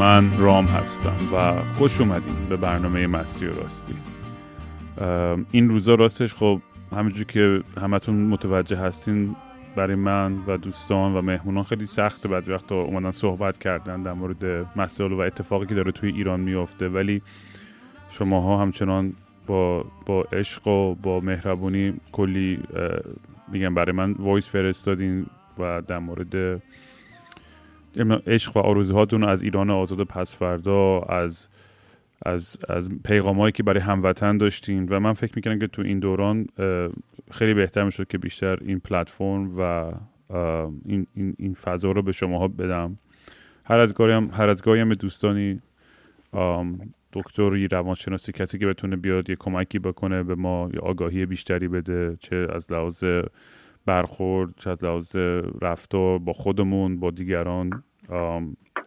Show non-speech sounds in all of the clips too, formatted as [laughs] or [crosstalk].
من رام هستم و خوش اومدیم به برنامه مستی و راستی. این روزا راستش خب همینجور که همتون متوجه هستین برای من و دوستان و مهمونان خیلی سخته. بعضی وقتا اومدن صحبت کردن در مورد مسائل و اتفاقی که داره توی ایران میافته. ولی شماها همچنان با با عشق و با مهربونی کلی میگم برای من وایس فرستادین و در مورد عشق و آرزوهاتون از ایران آزاد پس فردا از از از پیغامایی که برای هموطن داشتین. و من فکر می‌کنم که تو این دوران خیلی بهتر می‌شد که بیشتر این پلتفرم و این, این, این فضا رو به شماها بدم. هر از گاهی هم هر از گاهی هم دوستانی دکتری روانشناسی کسی که بتونه بیاد یه کمکی بکنه به ما یه آگاهی بیشتری بده چه از لحاظ برخورد چه از لحاظ رفتار با خودمون با دیگران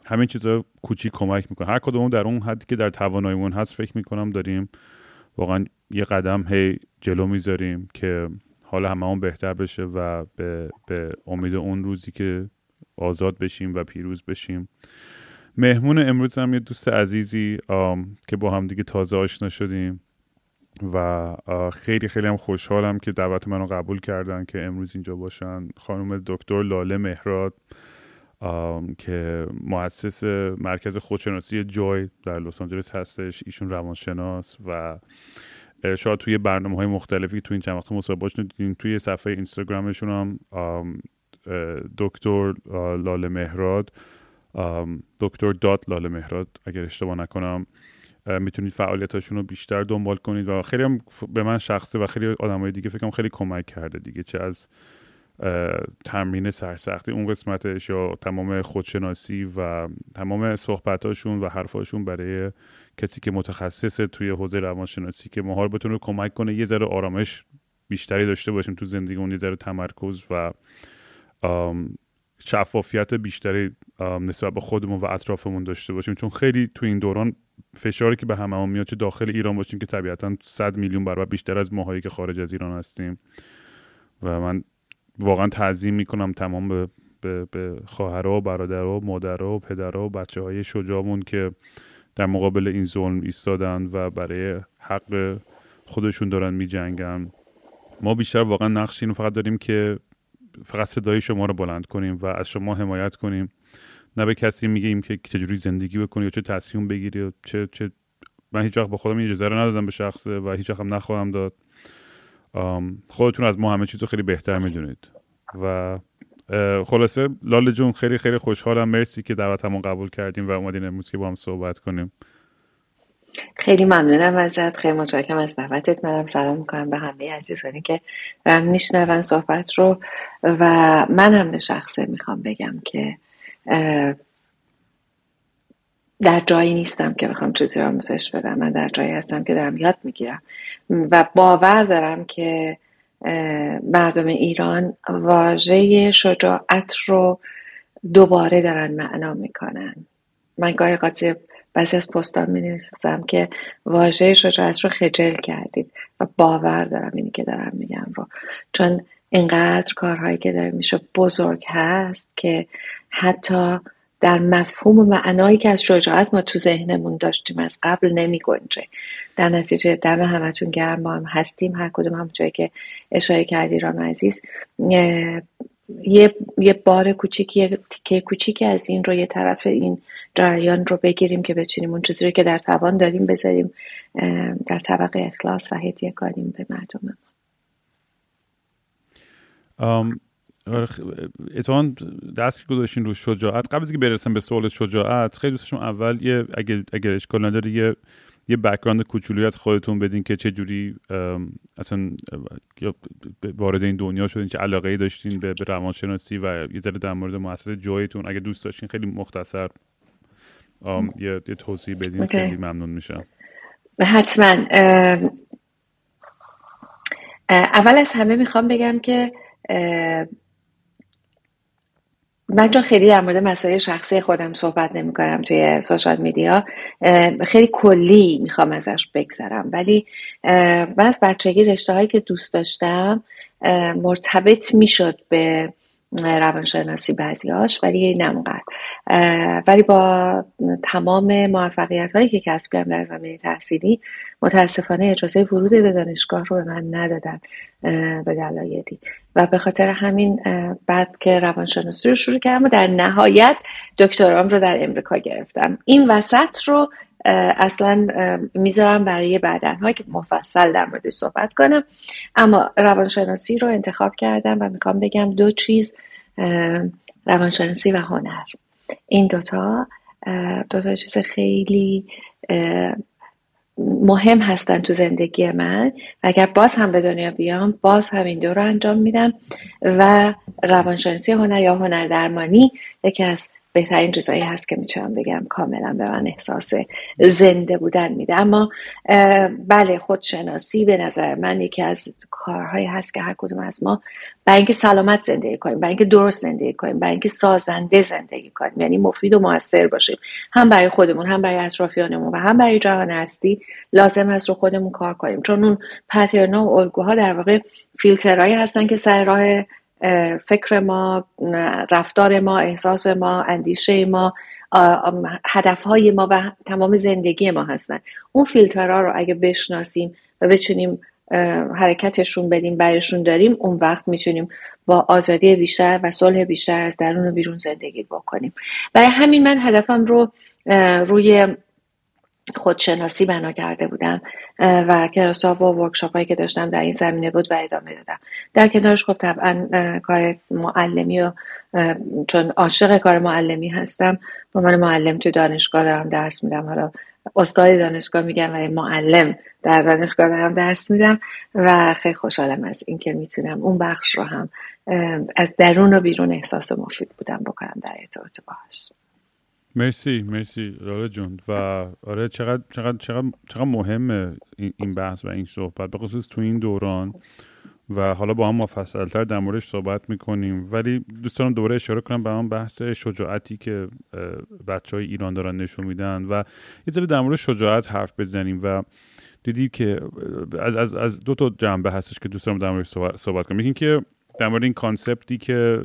همین چیزا کوچیک کمک می‌کنه. هر کدوم در اون حدی که در تواناییمون هست فکر می‌کنم داریم واقعا یه قدم هی جلو می‌ذاریم که حالا هممون بهتر بشه و به, به امید اون روزی که آزاد بشیم و پیروز بشیم. مهمون امروز هم یه دوست عزیزی که با هم دیگه تازه آشنا شدیم. و خیلی خیلی هم خوشحالم که دعوت منو قبول کردن که امروز اینجا باشن. خانم دکتر لاله مهراد که مؤسس مرکز خودشناسی جوی در لس آنجلس هستش ایشون روانشناس و شاید توی برنامه های مختلفی تو این چند وقت مصاحبه دیدین توی صفحه اینستاگرامشون هم دکتر لاله مهراد دکتر دات لاله مهراد اگر اشتباه نکنم. می‌تونید فعالیتاشون رو بیشتر دنبال کنید و خیلی هم به من شخصه و خیلی آدمای دیگه فکرم خیلی کمک کرده دیگه چه از تمرین سرسختی اون قسمتش یا تمام خودشناسی و تمام صحبتاشون و حرفاشون برای کسی که متخصص توی حوزه روانشناسی که ما رو بتونه کمک کنه یه ذره آرامش بیشتری داشته باشیم تو زندگیمون یه ذره تمرکز و شفافیت بیشتری نسبت به خودمون و اطرافمون داشته باشیم. چون خیلی تو این دوران فشاری که به هممون میاد چه داخل ایران باشیم که طبیعتا 100 میلیون برابر بیشتر از ماهایی که خارج از ایران هستیم. و من واقعا تعظیم می‌کنم تمام به به, به خواهرها و برادرها و مادرها و پدرها و بچه های شجاعمون که در مقابل این ظلم ایستادن و برای حق خودشون دارن میجنگن. ما بیشتر واقعا نقش اینو فقط داریم که فقط صدای شما رو بلند کنیم و از شما حمایت کنیم. نه به کسی میگیم که چجوری زندگی بکنی یا چه تصمیم بگیری و چه چه من هیچ وقت با خودم این اجازه رو ندادم به شخصه و هیچ وقت هم نخواهم داد. خودتون از ما همه چیز رو خیلی بهتر می‌دونید. و خلاصه لاله جون خیلی خیلی خوشحالم. مرسی که دعوتمون قبول کردیم و اومدین امروز که با هم صحبت کنیم. خیلی ممنونم ازت. خیلی متشکرم از دعوتت منم سلام می‌کنم به همه عزیزانی که دارن میشنون صحبت رو. و من هم به شخصه می‌خوام بگم که در جایی نیستم که بخوام چیزی رو آموزش بدم. من در جایی هستم که دارم یاد می‌گیرم. و باور دارم که مردم ایران واژه شجاعت رو دوباره دارن معنا می‌کنن. من گاهی قاضی بعضی از پستان می نویسم که واژه شجاعت رو خجل کردید و باور دارم اینی که دارم میگم رو. چون اینقدر کارهایی که داره میشه بزرگ هست که حتی در مفهوم و معنایی که از شجاعت ما تو ذهنمون داشتیم از قبل نمی گنجه در نتیجه دم همتون گرم ما هم هستیم هر کدوم هم جایی که اشاره کردی رام عزیز یه, یه بار کوچیکی یه تیکه کوچیکی از این رو یه طرف این جریان رو بگیریم که بتونیم اون چیزی رو که در توان داریم بذاریم در طبق اخلاص و هدیه کنیم به مردم. آره، اتفاقا دست گذاشتین رو شجاعت قبل از که برسم به سوال شجاعت خیلی دوست اول یه اگر اگر اشکال نداره یه یه background کوچولویی از خودتون بدین که چه جوری اصلا وارد این دنیا شدین چه علاقه ای داشتین به, روانشناسی و یه ذره در مورد مؤسسه جایتون اگه دوست داشتین خیلی مختصر یه, یه توضیح بدین خیلی ممنون میشم. حتما. اول از همه می‌خوام بگم که من چون خیلی در مورد مسائل شخصی خودم صحبت نمی کنم توی سوشال میدیا خیلی کلی می‌خوام ازش بگذرم. ولی من از بچگی رشته هایی که دوست داشتم مرتبط می‌شد به روانشناسی بعضیاش ولی نمقدر ولی با تمام موفقیت هایی که کسب کردم در زمینه تحصیلی متاسفانه اجازه ورود به دانشگاه رو به من ندادن به دلایلی. و به خاطر همین بعد که روانشناسی رو شروع کردم و در نهایت دکترام رو در امریکا گرفتم. این وسط رو اصلا می‌ذارم برای بعدن که مفصل در مورد صحبت کنم. اما روانشناسی رو انتخاب کردم و می‌خوام بگم دو چیز روانشناسی و هنر. این دوتا دوتا چیز خیلی مهم هستن تو زندگی من. و اگر باز هم به دنیا بیام باز هم این دو رو انجام میدم. و روانشناسی هنر یا هنر درمانی یکی از بهترین چیزایی هست که می‌تونم بگم. کاملا به من احساس زنده بودن میده. اما بله خودشناسی به نظر من یکی از کارهایی هست که هر کدوم از ما برای اینکه سلامت زندگی کنیم برای اینکه درست زندگی کنیم برای اینکه سازنده زندگی کنیم. یعنی مفید و موثر باشیم. هم برای خودمون هم برای اطرافیانمون و هم برای جهان هستی لازم هست رو خودمون کار کنیم. چون اون پترنا و الگوها در واقع فیلترهایی هستن که سر راه فکر ما رفتار ما احساس ما اندیشه ما هدفهای ما و تمام زندگی ما هستن. اون فیلترها رو اگه بشناسیم و بتونیم حرکتشون بدیم برشون داریم اون وقت می‌تونیم با آزادی بیشتر و صلح بیشتر از درون و بیرون زندگی بکنیم. برای همین من هدفم رو روی خودشناسی بنا کرده بودم و کلاس و ورکشاپ هایی که داشتم در این زمینه بود و ادامه دادم. در کنارش خب طبعا کار معلمی و چون عاشق کار معلمی هستم به عنوان معلم تو دانشگاه دارم درس میدم. حالا استاد دانشگاه میگم و معلم در دانشگاه دارم درس میدم و خیلی خوشحالم از اینکه می‌تونم اون بخش رو هم از درون و بیرون احساس مفید بودم بکنم در ارتباط باش مرسی مرسی لاله جون. و آره چقدر چقدر چقدر, چقدر مهمه این بحث و این صحبت. به خصوص تو این دوران. و حالا با هم مفصلتر در موردش صحبت می‌کنیم. ولی دوست دارم دوباره اشاره کنم به اون بحث شجاعتی که بچه های ایران دارن نشون میدن و یه ذره در مورد شجاعت حرف بزنیم و دیدیم که از, از, از دو تا جنبه هستش که دوست دارم در موردش صحبت, کنم یکی که در مورد این کانسپتی که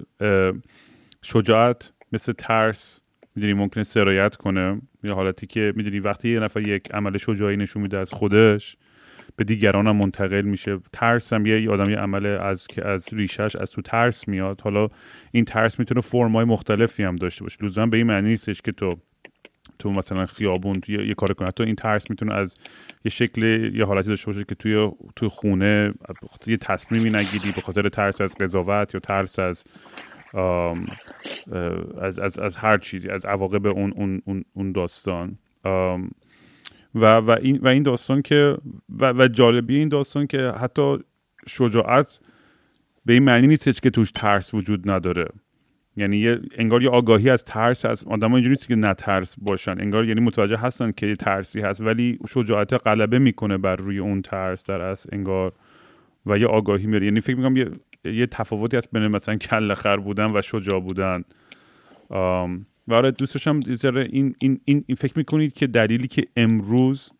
شجاعت مثل ترس می‌دونی ممکنه سرایت کنه. یه حالتی که می‌دونی وقتی یه نفر یک عمل شجاعی نشون میده از خودش به دیگران هم منتقل میشه. ترس هم یه آدم یه عمل از که از ریشش از تو ترس میاد. حالا این ترس می‌تونه فرمای مختلفی هم داشته باشه. لزوما به این معنی نیستش که تو تو مثلا خیابون تو یه, کار کنه تو این ترس می‌تونه از یه شکل یه حالتی داشته باشه که توی تو خونه یه تصمیمی نگیری به خاطر ترس از قضاوت یا ترس از از, از, از هر چیزی از عواقب اون, اون, اون داستان. و, و, این, و این داستان که و, و جالبی این داستان که حتی شجاعت به این معنی نیستش که توش ترس وجود نداره. یعنی یه انگار یه آگاهی از ترس از آدم اینجوری نیست که نه ترس باشن. انگار یعنی متوجه هستن که ترسی هست ولی شجاعت غلبه می‌کنه بر روی اون ترس در از انگار و یه آگاهی میره. یعنی فکر می‌کنم یه یه تفاوتی هست بین مثلا کل خر بودن و شجاع بودن. و آره دوست داشتم این, این, این, این فکر می‌کنید که دلیلی که امروز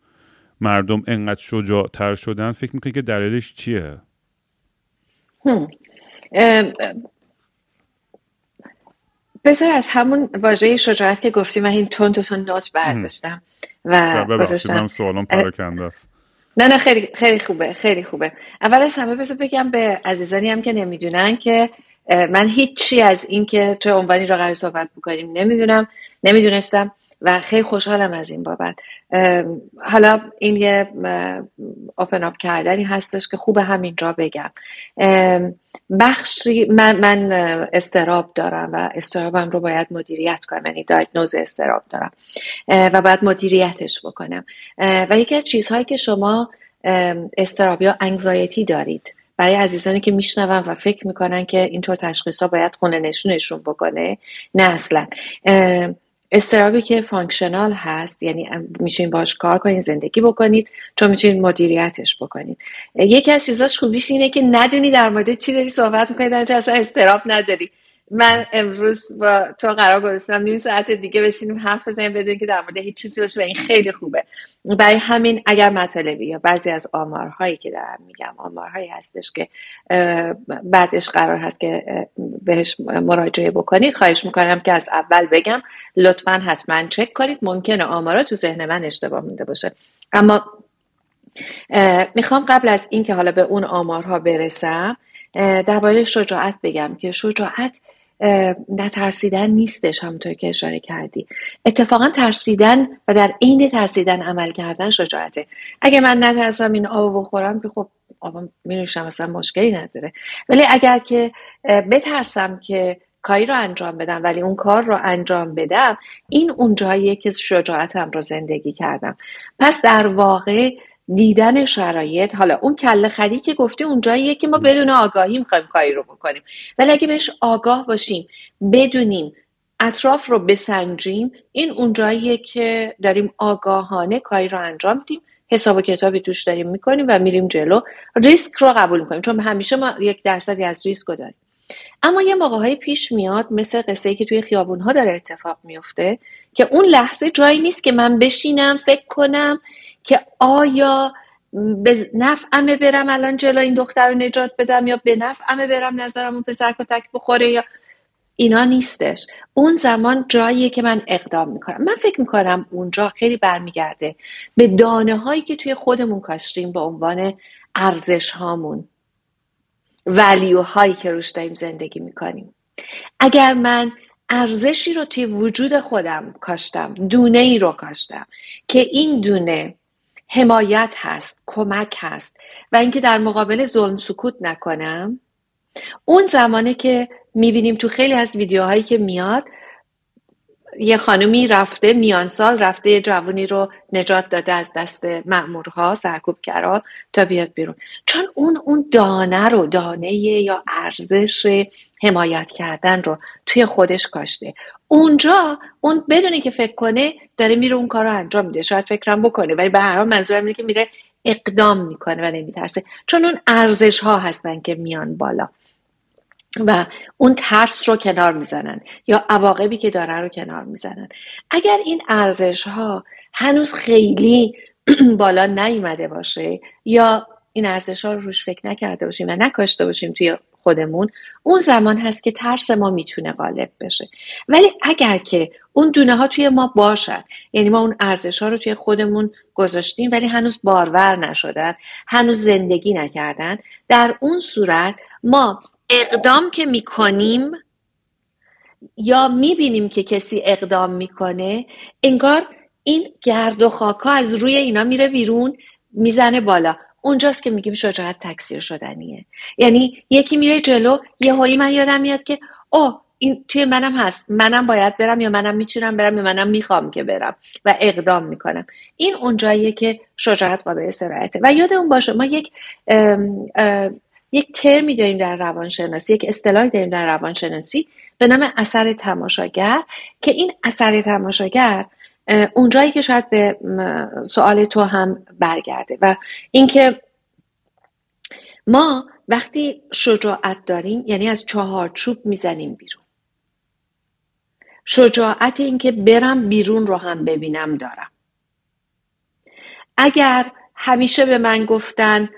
مردم انقدر شجاع تر شدن فکر می‌کنید که دلیلش چیه؟ بذار از همون واژه شجاعت که گفتی من این تون تو تون نوت برداشتم و ببخشید سوالم پراکنده است. نه نه خیلی خیلی خوبه خیلی خوبه. اول از همه بذار بگم به عزیزانی هم که نمی‌دونن که من هیچی از این که چه عنوانی را قرار صحبت بکنیم نمی‌دونم نمی‌دونستم. و خیلی خوشحالم از این بابت. حالا این یه اوپن اپ کردنی هستش که خوب همینجا بگم. بخشی من, من استراب دارم و استرابم رو باید مدیریت کنم یعنی دایگنوز استراب دارم. و باید مدیریتش بکنم. و یکی از چیزهایی که شما استراب یا انگزایتی دارید. برای عزیزانی که میشنون و فکر می‌کنن که اینطور تشخیص ها باید خونه نشونشون بکنه نه اصلا. اضطرابی که functional هست یعنی میشه باهاش کار کنید زندگی بکنید چون می‌تونید مدیریتش بکنید یکی از چیزاش خوبیش اینه که ندونی در مورد چی داری صحبت می‌کنی در اصلا اضطراب نداری. من امروز با تو قرار گذاشتم نیم ساعت دیگه بشینیم حرف بزنیم بدون که در مورد هیچ چیزی باشه و این خیلی خوبه. برای همین اگر مطالبی یا بعضی از آمارهایی که دارم میگم آمارهایی هستش که بعدش قرار هست که بهش مراجعه بکنید خواهش می‌کنم که از اول بگم. لطفا حتما چک کنید. ممکنه آمارا تو ذهن من اشتباه مونده باشه. اما می‌خوام قبل از اینکه حالا به اون آمارها برسم درباره شجاعت بگم که شجاعت نترسیدن نیستش همونطور که اشاره کردی. اتفاقا ترسیدن و در عین ترسیدن عمل کردن شجاعته. اگه من نترسم این آب بخورم که خب آب نوشم اصلا مشکلی نداره. ولی اگر که بترسم که کاری رو انجام بدم ولی اون کار رو انجام بدم این اون جاییه که شجاعتم رو زندگی کردم. پس در واقع دیدن شرایط. حالا اون کله خری که گفتی اونجاییه که ما بدون آگاهی می‌خوایم کاری رو بکنیم. ولی اگه بهش آگاه باشیم بدونیم اطراف رو بسنجیم این اونجاییه که داریم آگاهانه کاری رو انجام میدیم. حساب و کتابی توش داریم می‌کنیم و میریم جلو. ریسک رو قبول می‌کنیم چون همیشه ما یک درصدی از ریسک رو داریم. اما یه موقع پیش میاد مثل قصه ای که توی خیابون ها داره اتفاق میفته که اون لحظه جایی نیست که من بشینم فکر کنم که آیا به نفعمه برم الان جلو این دختر رو نجات بدم یا به نفعمه برم نظرم اون پسر کتک بخوره یا اینا نیستش. اون زمان جاییه که من اقدام می‌کنم. من فکر می‌کنم اونجا خیلی برمیگرده به دانه هایی که توی خودمون کاشتیم به عنوان ارزش هامون ولیو هایی که روش داریم زندگی می‌کنیم. اگر من ارزشی رو توی وجود خودم کاشتم دونه ای رو کاشتم که این دونه حمایت هست کمک هست. و اینکه در مقابل ظلم سکوت نکنم. اون زمانه که می‌بینیم تو خیلی از ویدیوهایی که میاد یه خانمی رفته میان سال رفته جوانی رو نجات داده از دست مأمورها سرکوبگرا تا بیاد بیرون. چون اون اون دانه رو دانه یا ارزش حمایت کردن رو توی خودش کاشته. اونجا اون بدونی که فکر کنه داره میره اون کار رو انجام میده. شاید فکرم بکنه ولی به هر حال منظورم اینه که میره اقدام می‌کنه و نمیترسه. چون اون ارزش ها هستن که میان بالا. و اون ترس رو کنار می‌زنن یا عواقبی که داره رو کنار می‌زنن. اگر این ارزش ها هنوز خیلی [clears throat] بالا نیومده باشه یا این ارزش ها رو روش فکر نکرده باشیم و نکاشته باشیم توی خودمون اون زمان هست که ترس ما می‌تونه غالب بشه. ولی اگر که اون دونه ها توی ما باشن یعنی ما اون ارزش ها رو توی خودمون گذاشتیم ولی هنوز بارور نشدن هنوز زندگی نکردن در اون صورت ما اقدام که می‌کنیم یا می‌بینیم که کسی اقدام می‌کنه انگار این گرد و خاکا از روی اینا میره بیرون می‌زنه بالا. اونجاست که میگیم شجاعت تکثیر شدنیه. یعنی یکی میره جلو یه هایی من یادم میاد که اوه این توی منم هست. منم باید برم یا منم می‌تونم برم یا منم می‌خوام که برم و اقدام می‌کنم. این اونجاییه که شجاعت قابل سرایته و یادمون باشه ما یک یک ترمی داریم در روانشناسی یک اصطلاحی داریم در روانشناسی به نام اثر تماشاگر که این اثر تماشاگر اونجایی که شاید به سوال تو هم برگرده و اینکه ما وقتی شجاعت داریم یعنی از چهارچوب می‌زنیم بیرون. شجاعت اینکه برم بیرون رو هم ببینم دارم. اگر همیشه به من گفتن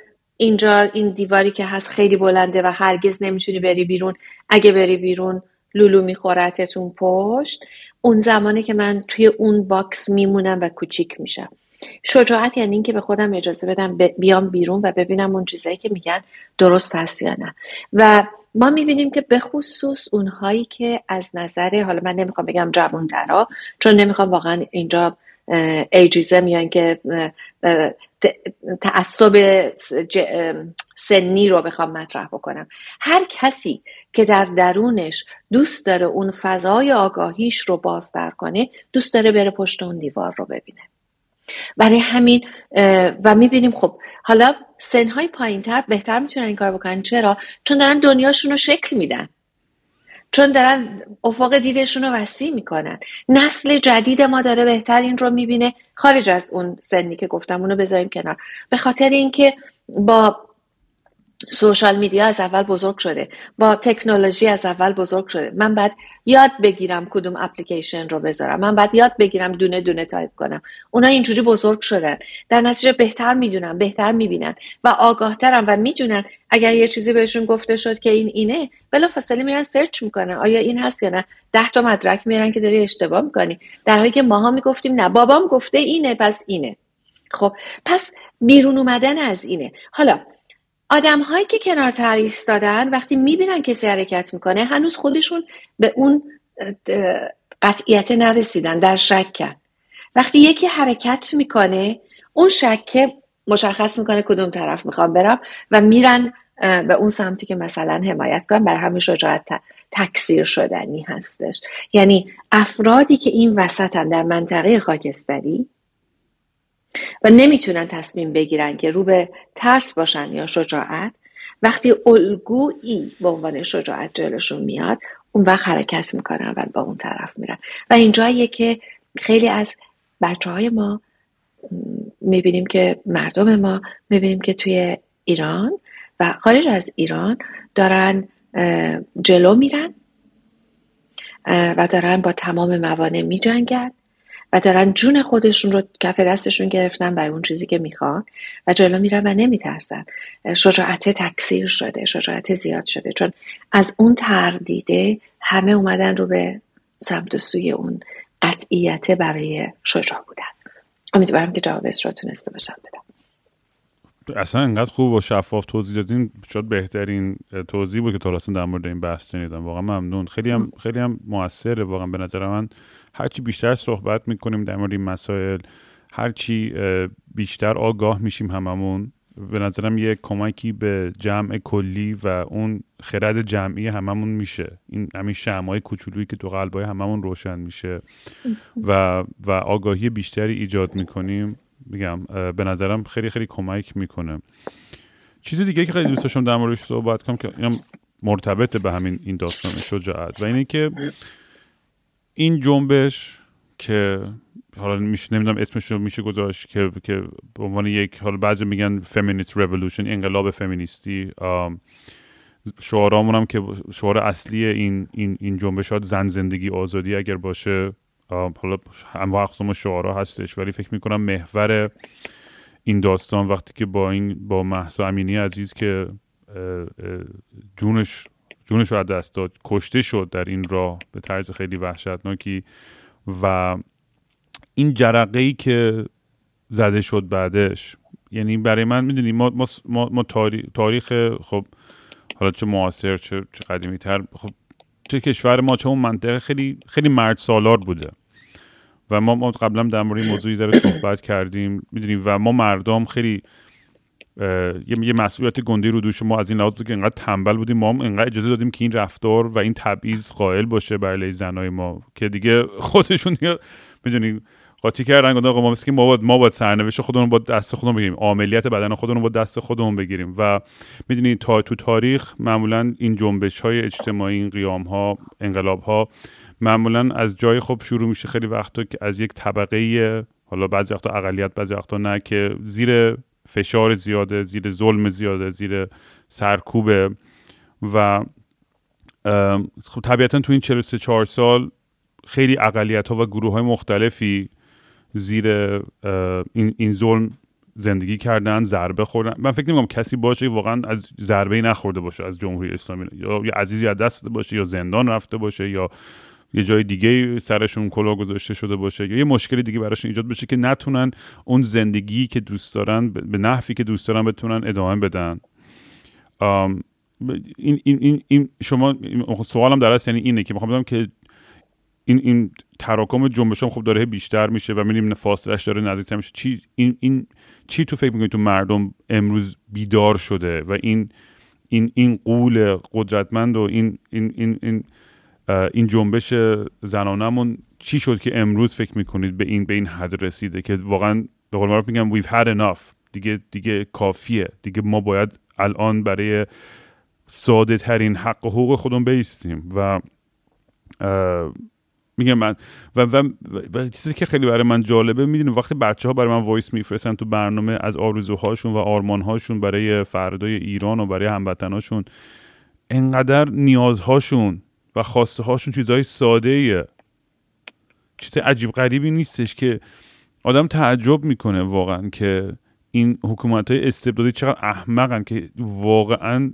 اینجا این دیواری که هست خیلی بلنده و هرگز نمی‌تونی بری بیرون. اگه بری بیرون لولو میخورتتون پشت. اون زمانی که من توی اون box میمونم و کوچیک میشم. شجاعت یعنی اینکه به خودم اجازه بدم بیام بیرون و ببینم اون چیزایی که میگن درست هست یا نه. و ما می‌بینیم که به خصوص اونهایی که از نظر حالا من نمی‌خوام بگم جوان درا چون نمی‌خوام واقعا اینجا ایجیزم یا اینکه تعصب سنی رو بخوام مطرح بکنم. هر کسی که در درونش دوست داره اون فضای آگاهیش رو بازتر کنه دوست داره بره پشت اون دیوار رو ببینه. برای همین و می‌بینیم خب حالا سنهای پایین تر بهتر می‌تونن این کار بکنن. چرا؟ چون دارن دنیاشون رو شکل میدن. چون دارن افق دیدشون رو وسیع می‌کنن. نسل جدید ما داره بهتر این رو می‌بینه. خارج از اون سنی که گفتم اونو بذاریم کنار. به خاطر اینکه با social media از اول بزرگ شده. با تکنولوژی از اول بزرگ شده. من باید یاد بگیرم کدوم اپلیکیشن رو بذارم. من باید یاد بگیرم دونه دونه تایپ کنم. اونا اینجوری بزرگ شدن. در نتیجه بهتر می‌دونن بهتر می‌بینن و آگاهترم و می‌دونن اگر یه چیزی بهشون گفته شد که این اینه بلا فاصله میرن سرچ می‌کنن. آیا این هست یا نه؟ ده تا مدرک میرن که داری اشتباه می‌کنی. در حالی که ماها می‌گفتیم نه بابام گفته اینه پس اینه. خب پس بیرون اومدن از اینه. حالا آدم هایی که کنار تر ایستادن وقتی می‌بینن کسی حرکت می‌کنه هنوز خودشون به اون قطعیت نرسیدن در شکن وقتی یکی حرکت می‌کنه اون شکه مشخص می‌کنه کدوم طرف می‌خوام برم و میرن به اون سمتی که مثلا حمایت کنن بر همین شجاعت تکثیر شدنی هستش. یعنی افرادی که این وسطن در منطقه خاکستری و نمی‌تونن تصمیم بگیرن که رو به ترس باشن یا شجاعت. وقتی الگویی به عنوان شجاعت جلوشون میاد اون وقت حرکت می‌کنن و با اون طرف میرن. و اینجاییه که خیلی از بچه های ما می‌بینیم که مردم ما می‌بینیم که توی ایران و خارج از ایران دارن جلو میرن و دارن با تمام موانع میجنگن. و دارن جون خودشون رو کف دستشون گرفتن برای اون چیزی که می‌خوان و جلو میرن و نمیترسن. شجاعت تکثیر شده شجاعت زیاد شده. چون از اون تردیده همه اومدن رو به سمت سوی اون قطعیت برای شجاع بودن. امیدوارم که جواب رو تونسته باشم بدم. اصلا انقدر خوب و شفاف توضیح دادین. شاید بهترین توضیح بود که تا در مورد این بحث شنیدم. واقعا ممنون. خیلی هم خیلی هم موثره واقعا به نظر من هرچی بیشتر صحبت می‌کنیم در مورد این مسائل هرچی بیشتر آگاه میشیم هممون. به نظرم یه کمکی به جمع کلی و اون خرد جمعی هممون میشه. این همین شمعای کوچولویی که تو قلبای هممون روشن میشه [laughs] و و آگاهی بیشتری ایجاد می‌کنیم. میگم به نظرم خیلی خیلی کمک می‌کنه. چیز دیگه که خیلی دوست داشتم در موردش صحبت کنم که اینم مرتبط به همین این داستان شجاعت و اینه که این جنبش که حالا میشه نمی‌دونم اسمش رو میشه گذاشت که که به عنوان یک حالا بعضی میگن فمینیست رولوشن انقلاب فمینیستی. شعارامون هم که شعار اصلی این این این جنبشات زن زندگی آزادی اگر باشه. حالا انواع اقسام شعارا هستش ولی فکر می‌کنم محور این داستان وقتی که با این با محسا امینی عزیز که جونش جونش رو از دست داد. کشته شد در این راه به طرز خیلی وحشتناکی. و این جرقه ای که زده شد بعدش یعنی برای من می‌دونی ما, ما, ما, تاریخ خب حالا چه معاصر چه, چه قدیمی تر خب چه کشور ما چه اون منطقه خیلی خیلی مرد سالار بوده. و ما, ما قبلا در مورد موضوعی ذره صحبت کردیم. می‌دونیم و ما مردم خیلی یه یه مسئولیت گندی رو دوش ما از این لحاظ که انقدر تنبل بودیم. ما هم انقدر اجازه دادیم که این رفتار و این تبعیض قائل باشه برای زنای ما که دیگه خودشون می‌دونی قاطی کردن گفتن آقا ما که ما باید ما باید سرنوشت خودمون با دست خودمون بگیریم. عملیات بدن خودمون با دست خودمون بگیریم. و می‌دونی تا تو تاریخ معمولا این جنبش های اجتماعی این قیام ها انقلاب ها معمولا از جای خوب شروع میشه خیلی وقتا که از یک طبقه حالا بعضی وقتا اقلیت بعضی وقتا نه که زیر فشار زیاده زیر ظلم زیاده زیر سرکوبه و خب طبیعتا تو این 43 4 سال خیلی اقلیت ها و گروه های مختلفی زیر این, این ظلم زندگی کردن ضربه خوردن. من فکر نمی‌کنم کسی باشه واقعا از ضربه نخورده باشه از جمهوری اسلامی یا یا عزیزی از دست باشه یا زندان رفته باشه یا یه جای دیگه سرشون کلا گذاشته شده باشه. یا یه مشکلی دیگه براشون ایجاد بشه که نتونن اون زندگی که دوست دارن به نحوی که دوست دارن بتونن ادامه بدن. این, این, این, شما سوالم در یعنی اینه که می‌خوام که این این تراکم جنبش هم خب داره بیشتر میشه و می‌بینیم فاصلش داره نزدیکتر میشه. چی این این چی تو فکر می‌کنید تو مردم امروز بیدار شده و این این این قول قدرتمند و این این این این این جنبش زنانمون چی شد که امروز فکر می‌کنید به این به این حد رسیده که واقعا به قول معروف میگم we've had enough. دیگه دیگه کافیه. دیگه ما باید الان برای ساده ترین حق و حقوق خودمون بایستیم. و میگم من و, و, و, چیزی که خیلی برای من جالبه می‌دونی وقتی بچه ها برای من voice میفرستن تو برنامه از آرزوهاشون و آرمانهاشون برای فردای ایران و برای هموطناشون انقدر نیازهاشون و خواسته هاشون چیزهای ساده ایه چیز عجیب غریبی نیستش که آدم تعجب می‌کنه واقعا که این حکومت های استبدادی چقدر احمقن که واقعا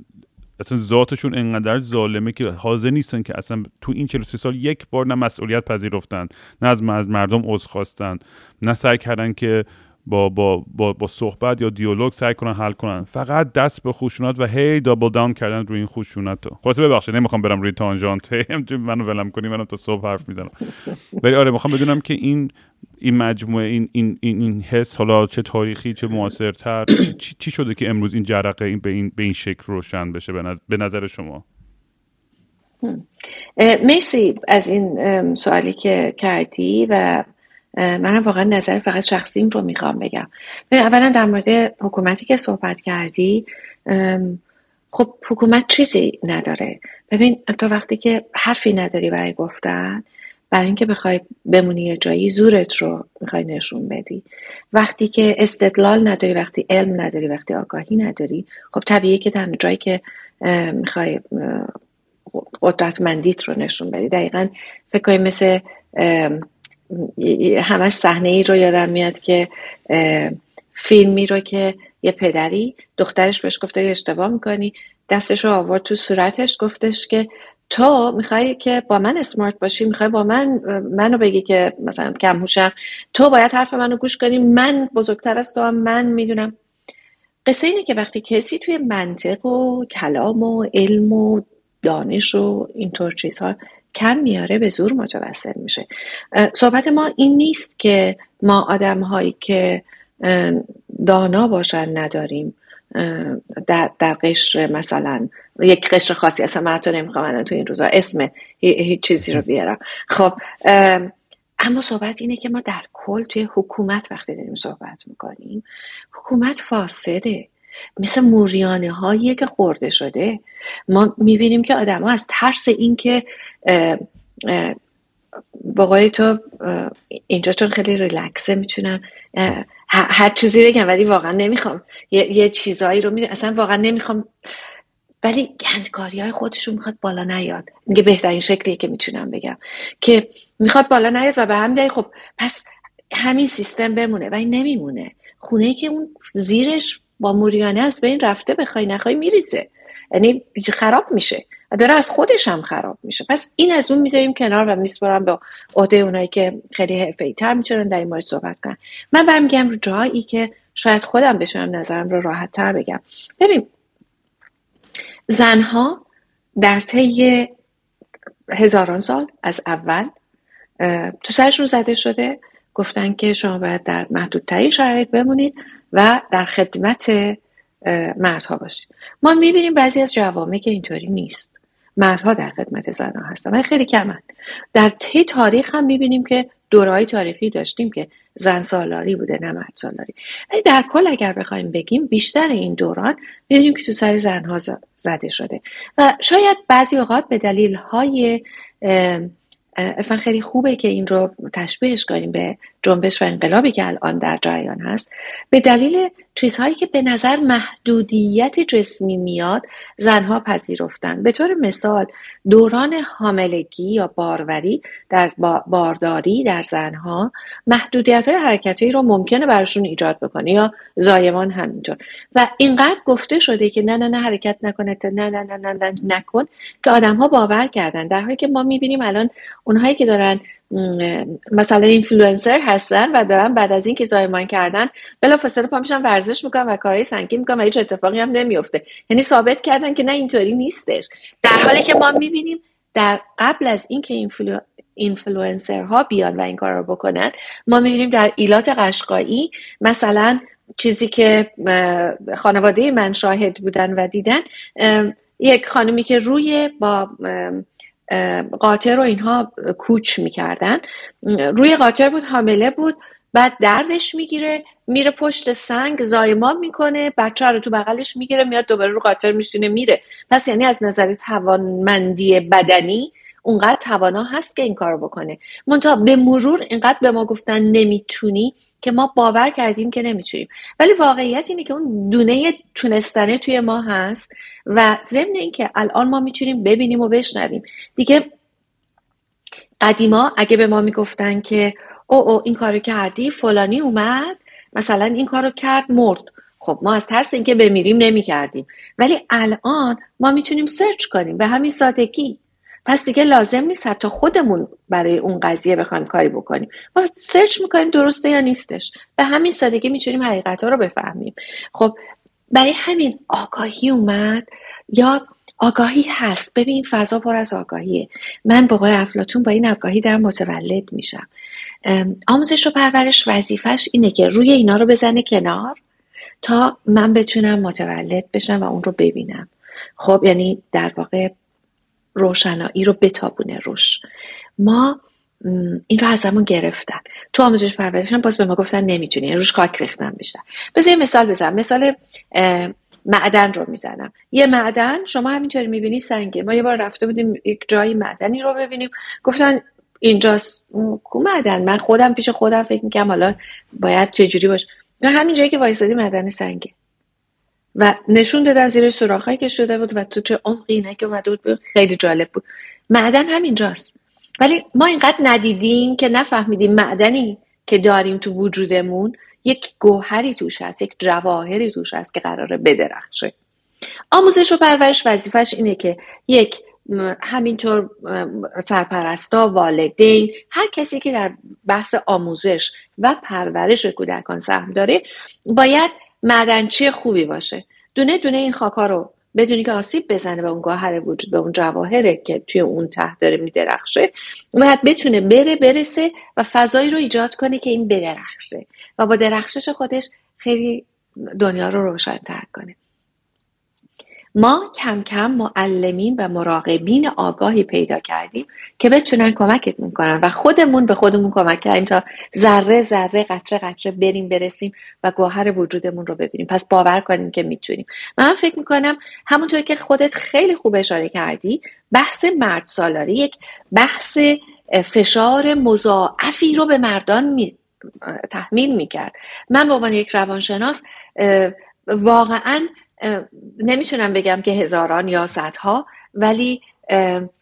اصلا ذاتشون انقدر ظالمه که حاضر نیستن که اصلا تو این 43 سال یک بار نه مسئولیت پذیرفتن نه از مردم عذر خواستن نه سعی کردن که با, با, با, با صحبت یا دیالوگ سعی کنن حل کنن. فقط دست به خشونت و هی دابل داون کردن روی این خشونت رو. خلاصه ببخشید نمی‌خوام برم روی تانژانت. [laughs] منو ولم کنی منم تا صبح حرف می‌زنم. ولی آره می‌خوام بدونم که این این مجموعه این این این, این حس حالا چه تاریخی چه موثرتر چی, چی شده که امروز این جرقه این به این به این شکل روشن بشه به نظر شما؟ مرسی از این سوالی که کردی و منم واقعا نظر فقط شخصیم رو می‌خوام بگم. اولا در مورد حکومتی که صحبت کردی خب حکومت چیزی نداره. ببین تو وقتی که حرفی نداری برای گفتن برای اینکه بخوای بمونی جایی زورت رو می‌خوای نشون بدی. وقتی که استدلال نداری وقتی علم نداری وقتی آگاهی نداری خب طبیعیه که تنها جایی که می‌خوای قدرتمندیت رو نشون بدی. دقیقا فکر کنی مثل همش صحنه ای رو یادم میاد که فیلمی رو که یه پدری دخترش بهش گفته اشتباه می‌کنی. دستش رو آورد تو صورتش گفتش که تو می‌خوای که با من اسمارت باشی می‌خوای با من منو بگی که مثلا کم هوشم تو باید حرف منو گوش کنی من بزرگتر از تو هم من می‌دونم. قصه اینه که وقتی کسی توی منطق و کلام و علم و دانش و اینطور چیزها کم میاره به زور متوسل میشه. صحبت ما این نیست که ما آدم هایی که دانا باشن نداریم. در, در قشر مثلا یک قشر خاصی اصلا من حتی نمی‌خوام تو این روزا اسم هیچ چیزی رو بیارم. خب اما صحبت اینه که ما در کل توی حکومت وقتی داریم صحبت می‌کنیم حکومت فاسده. مثل موریانه هایی که خورده شده. ما می‌بینیم که آدم از ترس اینکه با تو اینجا چون خیلی ریلکسه می‌تونم هر چیزی بگم ولی واقعا نمی‌خوام. یه, یه چیزایی رو می‌دونم. اصلا واقعا نمی‌خوام. ولی گندکاری های خودشون می‌خواد بالا نیاد. میگه بهترین شکلیه که می‌تونم بگم. که می‌خواد بالا نیاد و به هم خب پس همین سیستم بمونه. و این نمیمونه. خونه که اون زیرش با موریانه از بین رفته بخوای نخوای میریزه. یعنی خراب میشه. و داره از خودش هم خراب میشه. پس این از اون می‌ذاریم کنار و میسپارم به عهده اونایی که خیلی حرفه‌ای تر می‌تونن در این مورد صحبت کنن. من برمیگم رو جایی که شاید خودم بتونم نظرم رو راحت تر بگم. ببین زنها در طی هزاران سال از اول تو سرشون زده شده. گفتن که شما باید در محدودترین شرایط بمونید. و در خدمت مردها باشید ما می‌بینیم بعضی از جوامع که اینطوری نیست. مردها در خدمت زنها هستن. ولی خیلی کمن در طی تاریخ هم می‌بینیم که دورهای تاریخی داشتیم که زن سالاری بوده نه مرد سالاری. ولی در کل اگر بخوایم بگیم بیشتر این دوران می‌بینیم که تو سر زنها زده شده. و شاید بعضی اوقات به دلیل های خیلی خوبه که این رو تشبیهش کنیم به جنبش و انقلابی که الان در جریان هست. به دلیل چیزهایی که به نظر محدودیت جسمی میاد زنها پذیرفتن به طور مثال دوران حاملگی یا باروری در بارداری در زنها محدودیت های حرکتی رو ممکنه براشون ایجاد بکنه یا زایمان همینطور. و اینقدر گفته شده که نه نه نه حرکت نکنه نه نه نه نه, نکن که آدم ها باور کردن. در حالی که ما می‌بینیم الان اونهایی که دارن مثلا اینفلوئنسر هستن و دارن بعد از اینکه زایمان کردن بلا فاصله پا میشن ورزش می‌کنن و کارهای سنگین می‌کنن و هیچ اتفاقی هم نمیفته یعنی ثابت کردن که نه اینطوری نیستش. در حالی که ما می‌بینیم در قبل از اینکه اینفلو... اینفلوئنسرها بیان و این کار رو بکنن ما می‌بینیم در ایلات قشقایی مثلا چیزی که خانواده من شاهد بودن و دیدن یک خانمی که روی با قاطر و اینها کوچ می‌کردن. روی قاطر بود حامله بود بعد دردش می‌گیره میره پشت سنگ زایمان می‌کنه بچه رو تو بغلش می‌گیره میاد دوباره رو قاطر میشینه میره. پس یعنی از نظر توانمندی بدنی اونقدر توانا هست که این کارو بکنه. منتها به مرور اینقدر به ما گفتن نمی‌تونی که ما باور کردیم که نمی‌تونیم. ولی واقعیت اینه که اون دونه تونستنه توی ما هست و ضمن اینکه الان ما می‌تونیم ببینیم و بشنویم. دیگه قدیما اگه به ما می‌گفتن که او او این کارو کردی فلانی اومد مثلا این کارو کرد مرد. خب ما از ترس اینکه بمیریم نمی‌کردیم. ولی الان ما می‌تونیم سرچ کنیم. به همین سادگی. پس دیگه لازم نیست حتی خودمون برای اون قضیه بخوایم کاری بکنیم. ما سرچ می‌کنیم درسته یا نیستش. به همین سادگی می‌تونیم حقیقت ها رو بفهمیم. خب برای همین آگاهی اومد. یا آگاهی هست. ببین فضا پر از آگاهیه. من با افلاتون با این آگاهی در متولد میشم. آموزش و پرورش وظیفش اینه که روی اینا رو بزنه کنار تا من بتونم متولد بشم و اون رو ببینم. خب یعنی در واقع روشنایی رو بتابونه روش. ما این رو از همون گرفتن. تو آموزش پرورش هم باز به ما گفتن نمی‌تونی. روش خاک ریختن بیشتر. بذار یه مثال بزنم. مثال معدن رو می‌زنم. یه معدن شما همینطوری می‌بینی سنگه ما یه بار رفته بودیم یک جایی معدنی رو ببینیم. گفتن اینجاست. کو معدن؟ من خودم پیش خودم فکر می‌کنم حالا باید چجوری باشه. همین جایی که وایسادی معدن سنگه. و نشون دادن زیر سوراخی که شده بود و تو چه عمقی نه که اومده بود خیلی جالب بود. معدن همینجاست ولی ما اینقدر ندیدیم که نفهمیدیم معدنی که داریم تو وجودمون یک گوهری توش هست یک جواهری توش هست که قراره بدرخشه. آموزش و پرورش وظیفش اینه که یک همینطور سرپرستا والدین هر کسی که در بحث آموزش و پرورش کودکان سهم داره باید معدنچی خوبی باشه. دونه دونه این خاکا رو بدونی که آسیب بزنه به اون گوهر وجود به اون جواهره که توی اون ته داره میدرخشه. باید بتونه بره برسه و فضایی رو ایجاد کنه که این بدرخشه و با درخشش خودش خیلی دنیا رو روشنتر کنه. ما کم کم معلمین و مراقبین آگاهی پیدا کردیم که بتونن کمکت می‌کنن و خودمون به خودمون کمک کردیم تا ذره ذره قطره قطره بریم برسیم و گوهر وجودمون رو ببینیم. پس باور کنیم که می‌تونیم. من فکر می‌کنم همونطور که خودت خیلی خوب اشاره کردی بحث مرد سالاری یک بحث فشار مضاعفی رو به مردان می تحمیل می‌کرد. من به عنوان یک روانشناس واقعا نمی‌تونم بگم که هزاران یا صدها ولی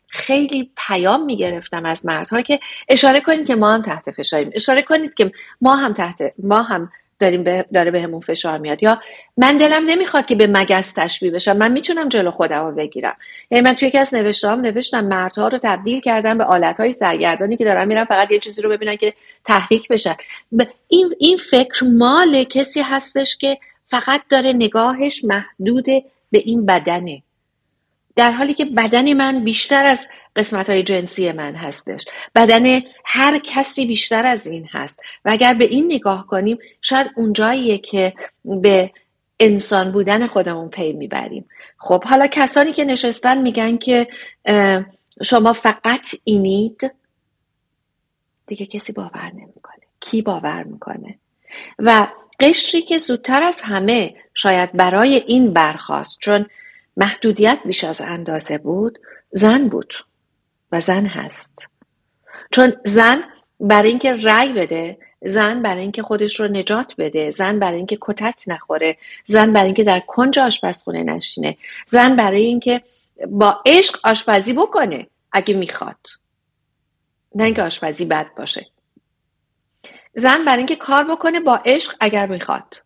خیلی پیام می‌گرفتم از مردها که اشاره کنید که ما هم تحت فشاریم. اشاره کنید که ما هم تحت ما هم داریم به داره بهمون به فشار میاد. یا من دلم نمی‌خواد که به مگس تشبیه بشم. من می‌تونم جلو خودم رو بگیرم. یعنی من توی یکی از نوشتم مردها رو تبدیل کردم به آلت های سرگردانی که دارن میرن فقط یه چیزی رو ببینن که تحریک بشن. این این فکر مال کسی هستش که فقط داره نگاهش محدود به این بدنه. در حالی که بدن من بیشتر از قسمت های جنسی من هستش. بدن هر کسی بیشتر از این هست. و اگر به این نگاه کنیم شاید اونجاییه که به انسان بودن خودمون پی می‌بریم. خب حالا کسانی که نشستن میگن که شما فقط اینید. دیگه کسی باور نمی‌کنه. کی باور می‌کنه؟ و قشری که زودتر از همه شاید برای این برخواست چون محدودیت بیش از اندازه بود زن بود و زن هست. چون زن برای اینکه رأی بده زن برای اینکه خودش رو نجات بده زن برای اینکه کتک نخوره زن برای اینکه در کنج آشپزخونه نشینه زن برای اینکه با عشق آشپزی بکنه اگه می‌خواد. نه اینکه آشپزی بد باشه. زن برای اینکه کار بکنه با عشق اگر می‌خواد.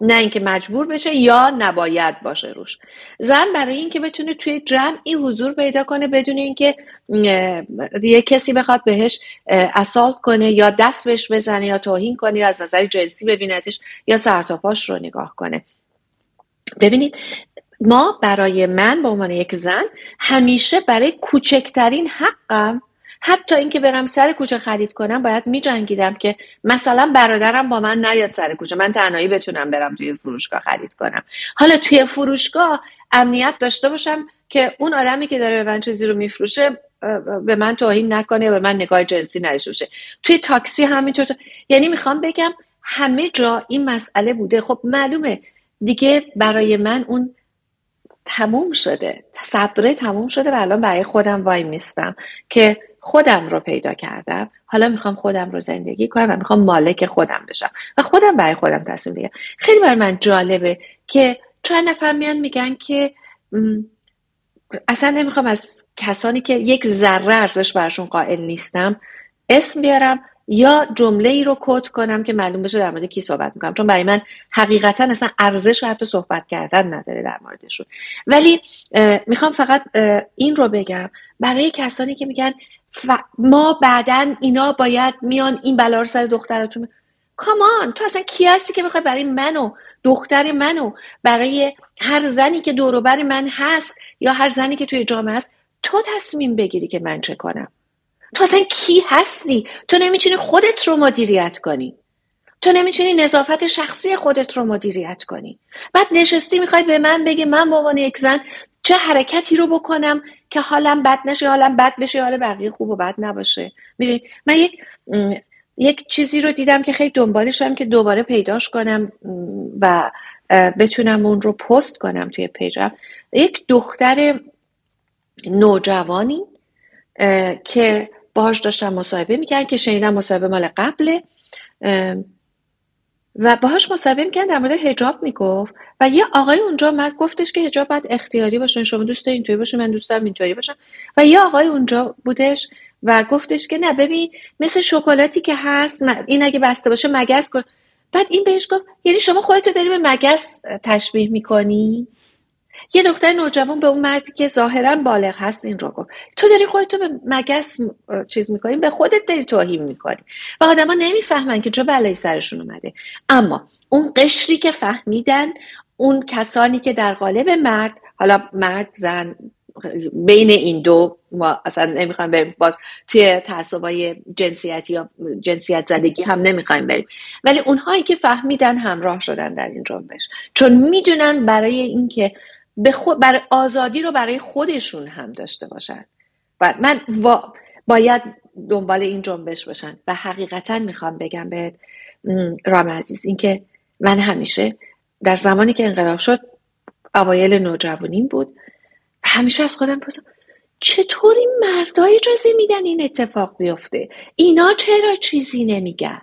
نه اینکه مجبور بشه یا نباید باشه روش. زن برای اینکه بتونه توی جمعی حضور پیدا کنه بدون اینکه یه کسی بخواد بهش اسالت کنه یا دست بهش بزنه یا توهین کنه یا از نظر جنسی ببیندش یا سرتاپاش رو نگاه کنه. ببینید ما برای من به عنوان یک زن همیشه برای کوچکترین حقم حتی اینکه برم سر کوچه خرید کنم باید میجنگیدم که مثلا برادرم با من نیاد سر کوچه. من تنهایی بتونم برم توی فروشگاه خرید کنم. حالا توی فروشگاه امنیت داشته باشم که اون آدمی که داره به من چیزی رو میفروشه به من توهین نکنه یا به من نگاه جنسی نشه توی تاکسی همینطور یعنی می‌خوام بگم همه جا این مسئله بوده. خب معلومه دیگه برای من اون تموم شده. صبره تموم شده و الان برای خودم وای میستم که خودم رو پیدا کردم. حالا می‌خوام خودم رو زندگی کنم و می‌خوام مالک خودم بشم و خودم برای خودم تصمیم بگیرم. خیلی برای من جالبه که چند نفر میان میگن که اصلا نمی‌خوام از کسانی که یک ذره ارزش برشون قائل نیستم اسم بیارم یا جمله ای رو کد کنم که معلوم بشه در مورد کی صحبت می‌کنم. چون برای من حقیقتا اصلا ارزش حتی صحبت کردن نداره در موردشون. ولی می‌خوام فقط این رو بگم. برای کسانی که میگن ما بعدا اینا باید میان این بلا رو سر دخترتون کامان تو اصلا کی هستی که بخوای برای منو دختر منو برای هر زنی که دوروبر من هست یا هر زنی که توی جامعه هست تو تصمیم بگیری که من چه کنم. تو اصلا کی هستی؟ تو نمی‌تونی خودت رو مدیریت کنی. تو نمی‌تونی نظافت شخصی خودت رو مدیریت کنی. بعد نشستی می‌خوای به من بگی من به عنوان یک زن چه حرکتی رو بکنم؟ که حالم بد نشه حالم بد بشه حال بقیه خوب و بد نباشه. می‌دونی؟ من یک یک چیزی رو دیدم که خیلی دنبالش هم که دوباره پیداش کنم و بتونم اون رو پست کنم توی پیجم یک دختر نوجوانی که باهاش داشتم مصاحبه می‌کردن که شنیدم مصاحبه مال قبله و باهاش مصاحبه می‌کردن در مورد حجاب می‌گفت. و یه آقای اونجا اومد گفتش که حجاب باید اختیاری باشه شما دوست اینطوری باشه من دوست دارم اینطوری باشم و یه آقای اونجا بودش و گفتش که نه ببین مثل شکلاتی که هست این اگه بسته باشه مگس کن. بعد این بهش گفت یعنی شما خودتو داری به مگس تشبیه می‌کنی؟ یه دختر نوجوان به اون مردی که ظاهرا بالغ هست این رو گفت. تو داری خودتو به مگس چیز می‌کنی به خودت داری توهین می‌کنی. و آدما نمی‌فهمن که چه بلایی سرشون اومده. اما اون قشری که فهمیدن اون کسانی که در قالب مرد حالا مرد زن بین این دو ما اصلا نمی‌خوایم بریم باز توی تعصبای جنسیتی یا جنسیت زدگی هم نمی‌خوایم بریم. ولی اونهایی که فهمیدن همراه شدن در این جنبش. چون می‌دونن برای اینکه به خود برای آزادی رو برای خودشون هم داشته باشن. و من باید دنبال این جنبش باشن. و حقیقتا می‌خوام بگم به رام عزیز اینکه من همیشه در زمانی که انقلاب شد اوایل نوجوانیم بود. همیشه از خودم پرسیدم چطور این مردای اجازه میدن این اتفاق بیفته؟ اینا چرا چیزی نمیگن؟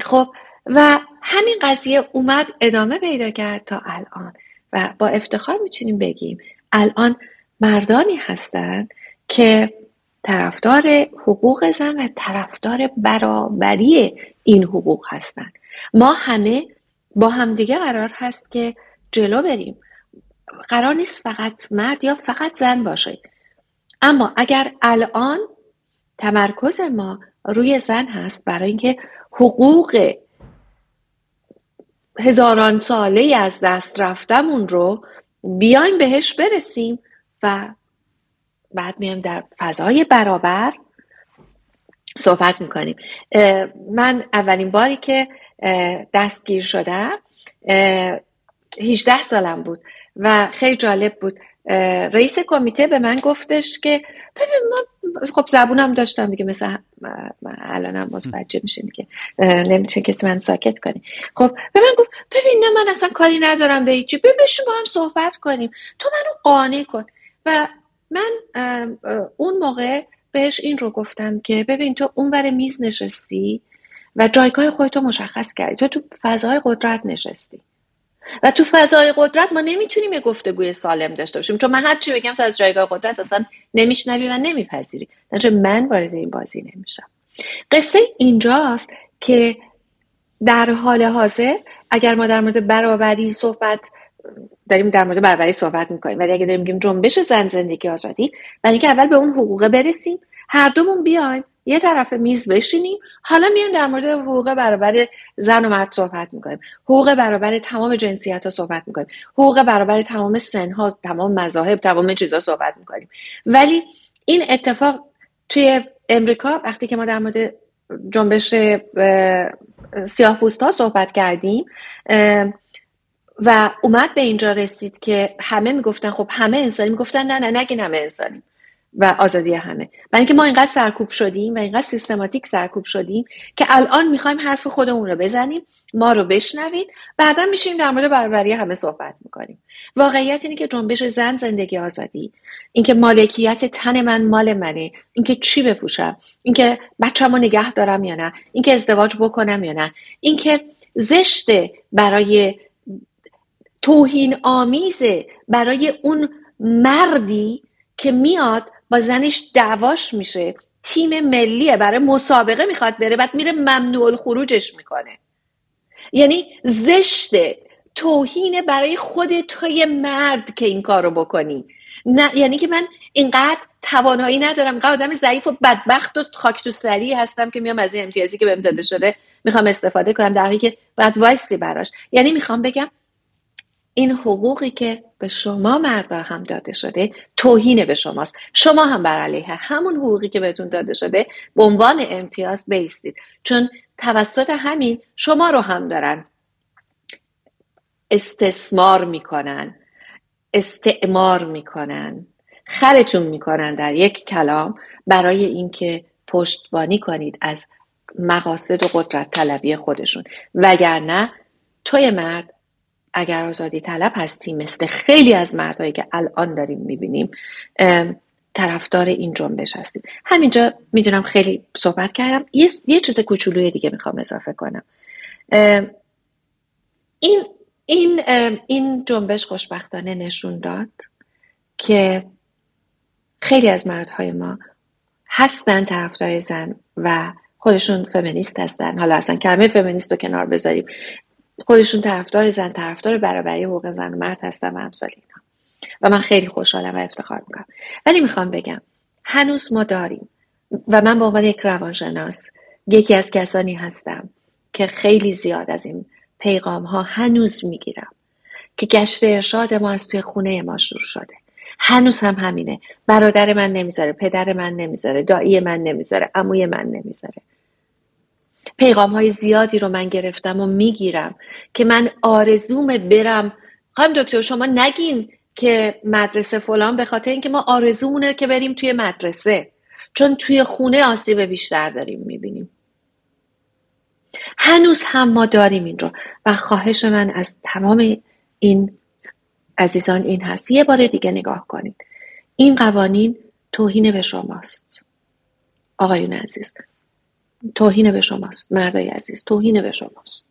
خب و همین قضیه اومد ادامه پیدا کرد تا الان. و با افتخار می‌تونیم بگیم الان مردانی هستند که طرفدار حقوق زن و طرفدار برابری این حقوق هستند ما همه با همدیگه قرار هست که جلو بریم. قرار نیست فقط مرد یا فقط زن باشه. اما اگر الان تمرکز ما روی زن هست برای اینکه حقوق هزاران ساله از دست رفتمون رو بیایم بهش برسیم و بعد میایم در فضای برابر صحبت می‌کنیم. من اولین باری که دستگیر شدم 18 سالم بود و خیلی جالب بود. رئیس کمیته به من گفتش که ببین ما خب زبونم داشتم دیگه مثل الانم متوجه میشه دیگه. نمی‌تونه کسی من ساکت کنی. خب به من گفت ببین نه من اصلا کاری ندارم به هیچی. ببین با هم صحبت کنیم. تو منو قانع کن. و من اون موقع بهش این رو گفتم که ببین تو اونور میز نشستی و جایگاه خودتو مشخص کردی. تو تو فضای قدرت نشستی. و تو فضای قدرت ما نمی‌تونیم یه گفتگوی سالم داشته باشیم. چون من هر چی بگم تو از جایگاه قدرت اصلا نمیشنوی و نمیپذیری. چون من وارد این بازی نمیشم. قصه اینجاست که در حال حاضر اگر ما در مورد برابری صحبت داریم در مورد برابری صحبت می‌کنیم. ولی اگر داریم میگیم جنبش زن زندگی آزادی برای اینکه اول به اون حقوقه برسیم هر دومون بیایم. یه طرف میز بشینیم. حالا میایم در مورد حقوق برابر زن و مرد صحبت می‌کنیم. حقوق برابر تمام جنسیت ها صحبت می‌کنیم. حقوق برابر تمام سن ها تمام مذاهب تمام چیزها صحبت می‌کنیم. ولی این اتفاق توی امریکا وقتی که ما در مورد جنبش سیاه ها صحبت کردیم و اومد به اینجا رسید که همه می‌گفتن خب همه انسانی می‌گفتن نه نه نگین همه انسانی و آزادی همه. برای اینکه ما اینقدر سرکوب شدیم و اینقدر سیستماتیک سرکوب شدیم که الان می‌خوایم حرف خودمون رو بزنیم ما رو بشنوید بعدا میشیم در مورد برابری همه صحبت می‌کنیم. واقعیت اینه که جنبش زن زندگی آزادی. اینکه مالکیت تن من مال منه. اینکه چی بپوشم؟ اینکه بچه‌مو نگه دارم یا نه؟ اینکه ازدواج بکنم یا نه؟ اینکه زشته برای توهین آمیزه برای اون مردی که میاد با زنش دعواش میشه. تیم ملیه برای مسابقه می‌خواد بره بعد میره ممنوع خروجش می‌کنه. یعنی زشته توهین برای خود توی مرد که این کارو بکنی. نه یعنی که من اینقدر توانایی ندارم. اینقدر آدم ضعیف و بدبخت و خاک تو سری هستم که میام از این امتیازی که بهم داده شده می‌خوام استفاده کنم در حالی که باید وایسی براش. یعنی می‌خوام بگم این حقوقی که به شما مردا هم داده شده توهین به شماست. شما هم بر علیه همون حقوقی که بهتون داده شده به عنوان امتیاز بیستید. چون توسط همین شما رو هم دارن استثمار می‌کنن استعمار می‌کنن خرتون می‌کنن در یک کلام برای اینکه پشتبانی کنید از مقاصد و قدرت طلبی خودشون. وگرنه توی مرد اگر آزادی طلب هستیم مثل خیلی از مردهایی که الان داریم می‌بینیم طرفدار این جنبش هستیم. همینجا می‌دونم خیلی صحبت کردم. یه, یه چیز کوچولوی دیگه می‌خوام اضافه کنم. این این این جنبش خوشبختانه نشون داد که خیلی از مردهای ما هستن طرفدار زن و خودشون فمینیست هستن. حالا اصلا کلمه فمینیست رو کنار بذاریم. خودشون طرفدار زن طرفدار برابری حقوق زن و مرد هستن و امثال اینا. و من خیلی خوشحالم و افتخار می‌کنم. ولی می‌خوام بگم هنوز ما داریم. و من به عنوان یک روانشناس یکی از کسانی هستم که خیلی زیاد از این پیغام ها هنوز می‌گیرم. که گشت ارشاد ما از توی خونه ما شروع شده. هنوز هم همینه. برادر من نمی‌ذاره پدر من نمی‌ذاره دایی من نمی‌ذاره عموی من نمی‌ذاره. پیغام های زیادی رو من گرفتم و می‌گیرم که من آرزوم برم. خواهم دکتر شما نگین که مدرسه فلان به خاطر اینکه ما آرزومونه که بریم توی مدرسه. چون توی خونه آسیب بیشتر داریم می‌بینیم. هنوز هم ما داریم این رو. و خواهش من از تمام این عزیزان این هست. یه بار دیگه نگاه کنید. این قوانین توهین به شماست. آقایون عزیز. توهین به شماست مردای عزیز توهین به شماست.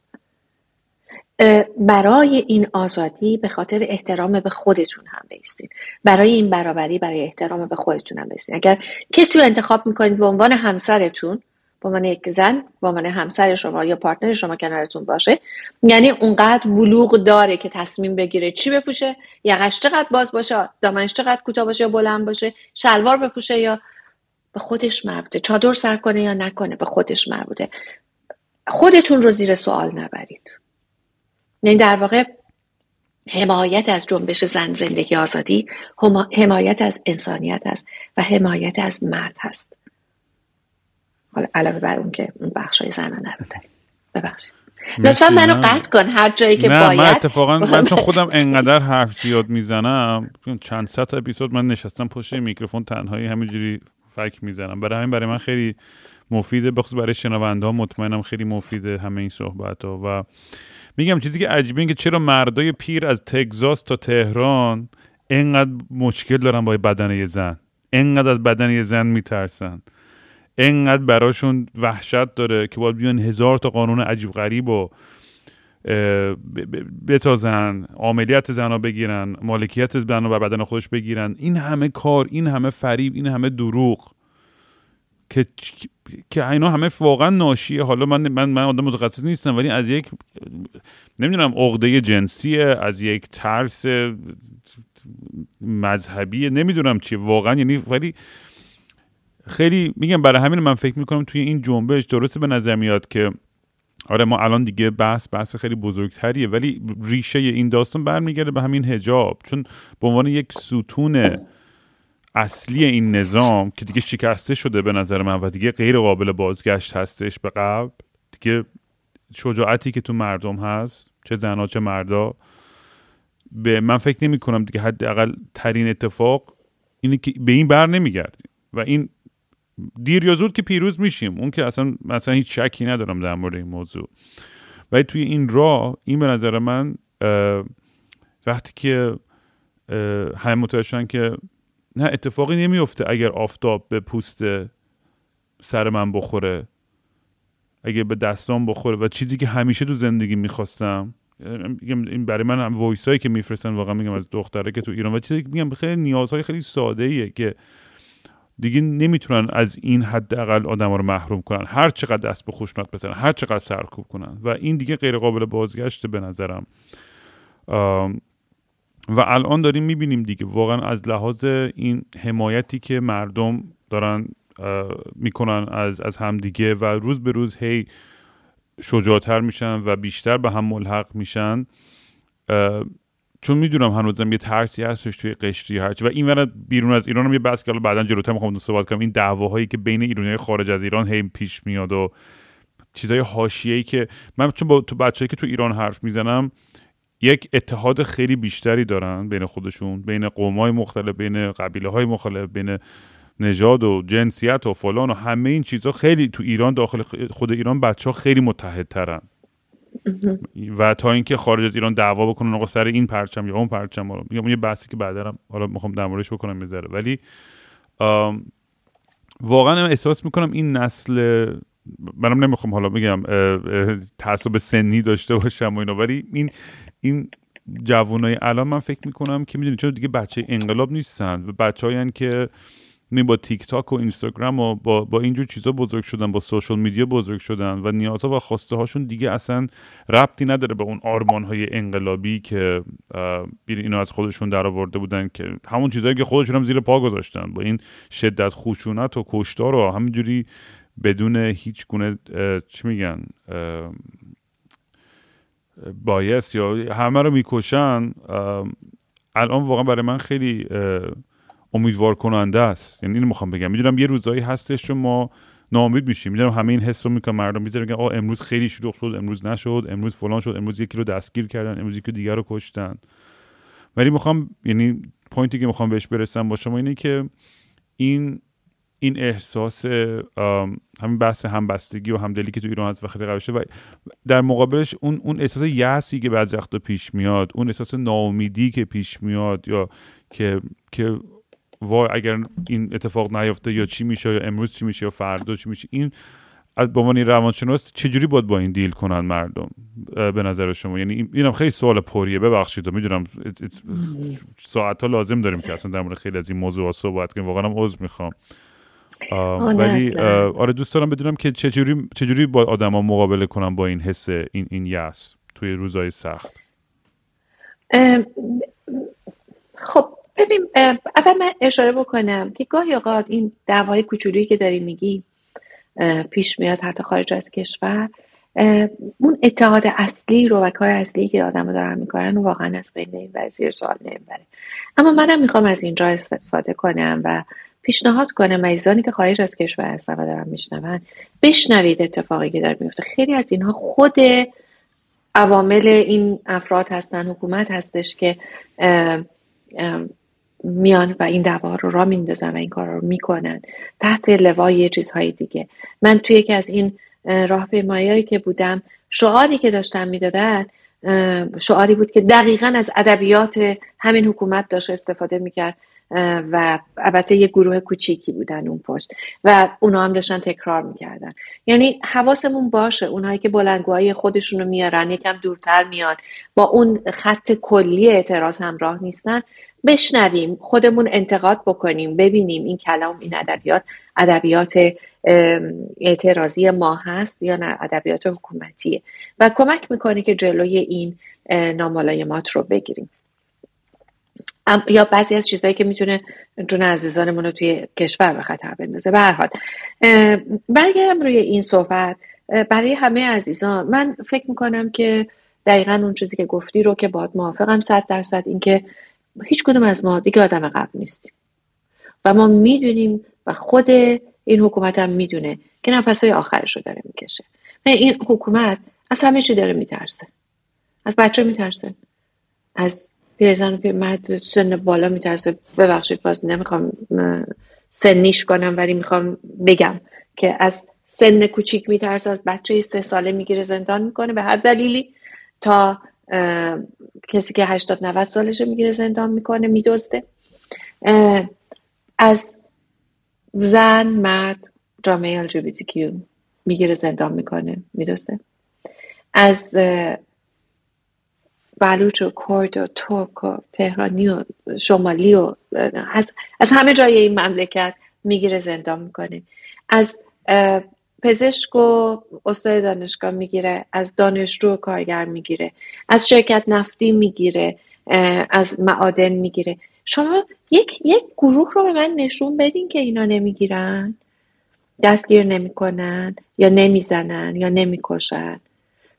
برای این آزادی به خاطر احترام به خودتون هم بیستین برای این برابری برای احترام به خودتون هم بیستین اگر کسی رو انتخاب می‌کنید به عنوان همسرتون به عنوان یک زن به عنوان همسر شما یا پارتنر شما کنارتون باشه یعنی اونقدر بلوغ داره که تصمیم بگیره چی بپوشه یقش چقدر باز باشه دامنش چقدر کوتاه باشه یا بلند باشه شلوار بپوشه یا به خودش مربوطه. چادر سر کنه یا نکنه به خودش مربوطه. خودتون رو زیر سوال نبرید. یعنی در واقع حمایت از جنبش زن زندگی آزادی حمایت از انسانیت است و حمایت از مرد هست. حالا علاوه بر اون که اون بخش های زنانه رو داریم ببخشید لطفا منو قطع کن هر جایی که نه باید. من اتفاقا من چون خودم انقدر حرف زیاد می‌زنم. چند صد اپیزود من نشستم پشت میکروفون تنهایی همینجوری فک می‌زنم. برای همین برای من خیلی مفیده. بخصوص برای شنونده ها مطمئنم خیلی مفیده همه این صحبت ها و میگم چیزی که عجیبه این که چرا مردای پیر از تگزاس تا تهران انقدر مشکل دارن با بدن یه زن. انقدر از بدن یه زن میترسن. انقدر براشون وحشت داره که باید بیان هزار تا قانون عجیب غریب و بسازن عملیات زنا بگیرن مالکیت زن بر بدن خودش بگیرن. این همه کار این همه فریب این همه دروغ که که اینا همه واقعا ناشیه. حالا من من من آدم متخصص نیستم ولی از یک نمی‌دونم عقده جنسیه از یک ترس مذهبی نمی‌دونم چی واقعا یعنی ولی خیلی میگم برای همین من فکر می‌کنم توی این جنبش درسته به نظر میاد که آره ما الان دیگه بحث بحث خیلی بزرگتریه ولی ریشه این داستان برمیگرده به همین هجاب چون به عنوان یک ستون اصلی این نظام که دیگه شکسته شده به نظر من و دیگه غیر قابل بازگشت هستش به قبل دیگه شجاعتی که تو مردم هست چه زنها چه مردا به من فکر نمی کنم دیگه حداقل ترین اتفاق اینه که به این بر نمیگردیم. و این دیر یا زود که پیروز میشیم. اون که اصلا مثلا هیچ شکی ندارم در مورد این موضوع. ولی توی این راه این به نظر من وقتی که همه متوجه که نه اتفاقی نمیفته اگر آفتاب به پوست سر من بخوره اگه به دستام بخوره. و چیزی که همیشه تو زندگی می‌خواستم این برای من هم وایس هایی که میفرستن واقعا میگم از دختره که تو ایران. و چیزی که میگم خیلی نیازهای خیلی ساده ایه که دیگه نمی‌تونن از این حداقل آدم رو محروم کنن. هر چقدر دست به خوشنات بزنن هر چقدر سرکوب کنن. و این دیگه غیر قابل بازگشته به نظرم. و الان داریم می‌بینیم دیگه واقعا از لحاظ این حمایتی که مردم دارن می‌کنن از از همدیگه و روز به روز هی شجاعتر میشن و بیشتر به هم ملحق میشن. چون می‌دونم هنوزم یه ترسی هستش توی قشری هرچی و این بیرون از ایران هم یه بحث که بعدا جلوتر می‌خوام صحبت کنم. این دعواهایی که بین ایرانی خارج از ایران هی پیش میاد و چیزای حاشیه‌ای که من چون با تو بچه‌ای که تو ایران حرف می‌زنم یک اتحاد خیلی بیشتری دارن بین خودشون بین قومای مختلف بین قبیله های مختلف بین نژاد و جنسیت و فلان و همه این چیزها خیلی تو ایران داخل خود ایران بچه ها خیلی متحدترن. و تا اینکه خارج از ایران دعوا بکنن آقا سر این پرچم یا اون پرچم میگم یه بحثی که بعدا حالا می‌خوام در موردش بکنم می‌ذاره ولی واقعا احساس می‌کنم این نسل منم نمی‌خوام حالا بگم تعصب سنی داشته باشم و اینا ولی این این جوانای الان من فکر می‌کنم که می‌دونید چون دیگه بچه انقلاب نیستن و بچه که می با تیک تاک و اینستاگرام و با, با اینجور چیزا بزرگ شدن با سوشال میدیا بزرگ شدن و نیازها و خواسته هاشون دیگه اصلا ربطی نداره به اون آرمان های انقلابی که اینو از خودشون در آورده بودن که همون چیزهایی که خودشون هم زیر پا گذاشتن با این شدت خشونت و کشتار و همینجوری بدون هیچ گونه چی میگن بایس یا همه رو می‌کشن الان واقعا برای من خیلی امیدوار کننده است. یعنی اینو می‌خوام بگم. می‌دونم یه روزایی هستش چون ما ناامید میشیم. می‌دونم همه این حس رو می‌کنم مردم می‌ذارن آ امروز خیلی شلوغ شد امروز نشد امروز فلان شد امروز یکی رو دستگیر کردن امروز یکی دیگر رو کشتن. ولی می‌خوام یعنی پوینتی که می‌خوام بهش برسم با شما اینه که این این احساس همین بحث همبستگی و همدلی که تو ایران هست و خیلی قویشه و در مقابلش اون اون احساس یأسی که بعضی وقتا پیش میاد اون احساس ناامیدی که پیش میاد یا که که وای اگر این اتفاق نیفته یا چی میشه یا امروز چی میشه یا فردا چی میشه این از به عنوان روانشناس چجوری باید با این دیل کنن مردم؟ به نظر شما؟ یعنی اینم خیلی سوال پریه ببخشید می‌دونم ساعت ها لازم داریم که اصلا در مورد خیلی از این موضوع صحبت کنیم واقعا هم عذر می‌خوام. ولی آره دوست دارم بدونم که چجوری چجوری با آدما مقابله کنم با این حس این این یاس توی روزای سخت؟ خب ببین اول من اشاره بکنم که گاهی اوقات این دعوای کوچولویی که داری میگی پیش میاد حتی خارج از کشور اون اتحاد اصلی رو و کار اصلی که آدم دارن می‌کنن واقعا از بین این وزیر سوال نمی‌بره. اما منم می‌خوام از اینجا استفاده کنم و پیشنهاد کنم مریضانی که خارج از کشور هستن و دارن میشنون بشنوید اتفاقی که داره میفته خیلی از اینها خود عوامل این افراد هستن حکومت هستش که میان و این دعوا رو را میندازن و این کار رو می‌کنن. تحت لوای چیزهای دیگه. من توی یکی از این راهپیماییهایی که بودم شعاری که داشتم می‌دادن شعاری بود که دقیقا از ادبیات همین حکومت داشت استفاده می‌کرد و البته یه گروه کوچیکی بودن اون پشت. و اونا هم داشتن تکرار می‌کردن. یعنی حواسمون باشه اونهایی که بلنگوهای خودشون رو میارن یکم دورتر میان با اون خط کلی اعتراض همراه نیستن. بشنویم خودمون انتقاد بکنیم ببینیم این کلام این ادبیات ادبیات اعتراضی ما هست یا نه ادبیات حکومتیه و کمک می‌کنه که جلوی این ناملایمات رو بگیریم. یا بعضی از چیزهایی که می‌تونه جون عزیزانمون رو توی کشور به خطر بندازه. به هر حال برگردم روی این صحبت. برای همه عزیزان من فکر می‌کنم که دقیقا اون چیزی که گفتی رو که باید موافقم صد درصد اینکه هیچ کدوم از ما دیگه آدم قبل نیستیم. و ما می‌دونیم و خود این حکومت هم می‌دونه که نفسهای آخرش رو داره می‌کشه. این حکومت از همه چی داره میترسه. از بچه میترسه. از پیرزن و مرد سن بالا میترسه. ببخشید باز نمی‌خوام سنیش کنم ولی می‌خوام بگم که از سن کوچیک میترسه از بچه سه ساله می‌گیره زندان می‌کنه به هر دلیلی تا کسی که 80 90 سالشه می‌گیره زندان می‌کنه میدزده. از زن مرد جامعه LGBTQ می‌گیره زندان می‌کنه میدزده. از بلوچ و کرد و ترک و تهرانی و شمالی و از, از همه جای این مملکت می‌گیره زندان می‌کنه. از پزشک و استاد دانشگاه می‌گیره از دانشجو و کارگر می‌گیره از شرکت نفتی می‌گیره از معادن می‌گیره. شما یک یک گروه رو به من نشون بدین که اینا نمی‌گیرن دستگیر نمی‌کنن یا نمی‌زنن یا نمی‌کشن.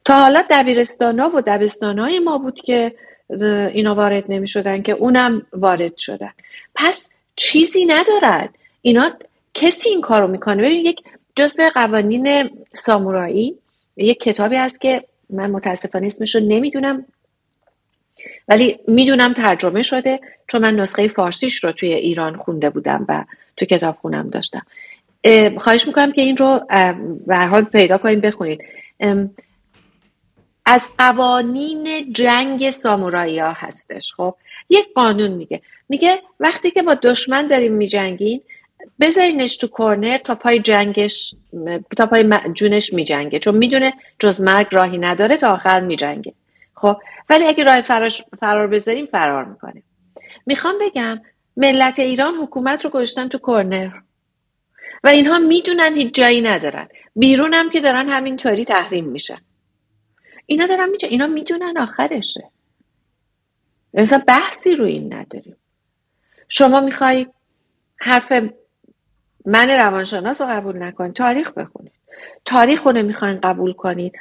تا حالا دبیرستان ها و دبستان های ما بود که اینا وارد نمی شدن که اونم وارد شدن. پس چیزی ندارد اینا کسی این کارو می‌کنه؟ ببین یک جزء قوانین سامورایی یک کتابی هست که من متاسفانه اسمش رو نمی‌دونم ولی می‌دونم ترجمه شده چون من نسخه فارسیش رو توی ایران خونده بودم و تو کتاب خونم داشتم. خواهش می‌کنم که این رو به حال پیدا کنیم بخونید از قوانین جنگ سامورایی ها هستش خب؟ یک قانون میگه. میگه وقتی که با دشمن داریم میجنگین بذارینش تو کورنر تا پای جنگش تا پای جونش میجنگه. چون می‌دونه جز مرگ راهی نداره تا آخر میجنگه. خب ولی اگه راه فرار بذاریم فرار می‌کنه. می‌خوام بگم ملت ایران حکومت رو گذاشتن تو کورنر. و اینها می‌دونن هیچ جایی ندارن. بیرون هم که دارن همینطوری تحریم میشن. اینا دارن میشه اینا می‌دونن آخرشه. مثلا بحثی رو این نداریم. شما می‌خوای حرف من روانشناس رو قبول نکنید تاریخ بخونید. تاریخ رو نمی‌خواین قبول کنید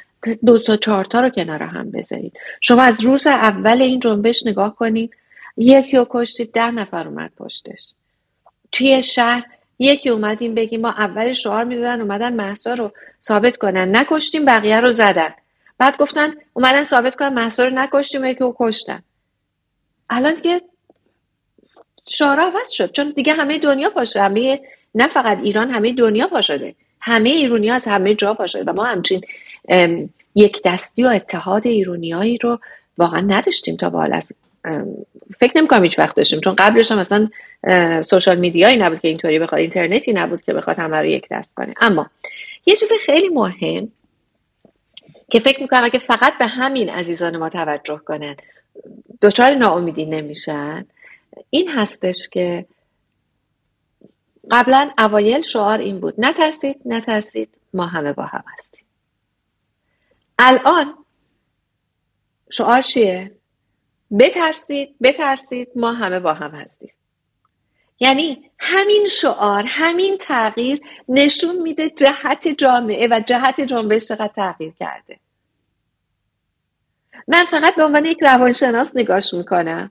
دو تا چهار تا رو کنار هم بذارید. شما از روز اول این جنبش نگاه کنید یکی رو کشتید ده نفر اومد پشتش. توی شهر یکی اومدیم بگیم ما اول شعار می‌دادن اومدن محسا رو ثابت کنن. نکشتیم بقیه رو زدن. بعد گفتن اومدن ثابت کنن محسا رو نکشتیم یکی رو کشتن. الان دیگه شعار عوض شد چون دیگه همه دنیا پاشه همه نه فقط ایران همه دنیا پا همه ایرونی از همه جا پا و ما همچین یک دستی و اتحاد ایرونیایی رو واقعا نداشتیم تا به از فکر نمی کنم هیچ وقت داشتیم. چون قبلش هم مثلا سوشال میدیایی نبود که اینطوری بخواد اینترنتی نبود که بخواد همه رو یک دست کنه. اما یه چیز خیلی مهم که فکر می‌کنم اگه فقط به همین عزیزان ما توجه کنن دچار ناامیدی نمیشن این هستش که قبلا اوایل شعار این بود. نترسید نترسید ما همه با هم هستیم. الان شعار چیه؟ بترسید بترسید ما همه با هم هستیم. یعنی همین شعار همین تغییر نشون میده جهت جامعه و جهت جنبش چقدر تغییر کرده. من فقط به عنوان یک روانشناس نگاش می‌کنم.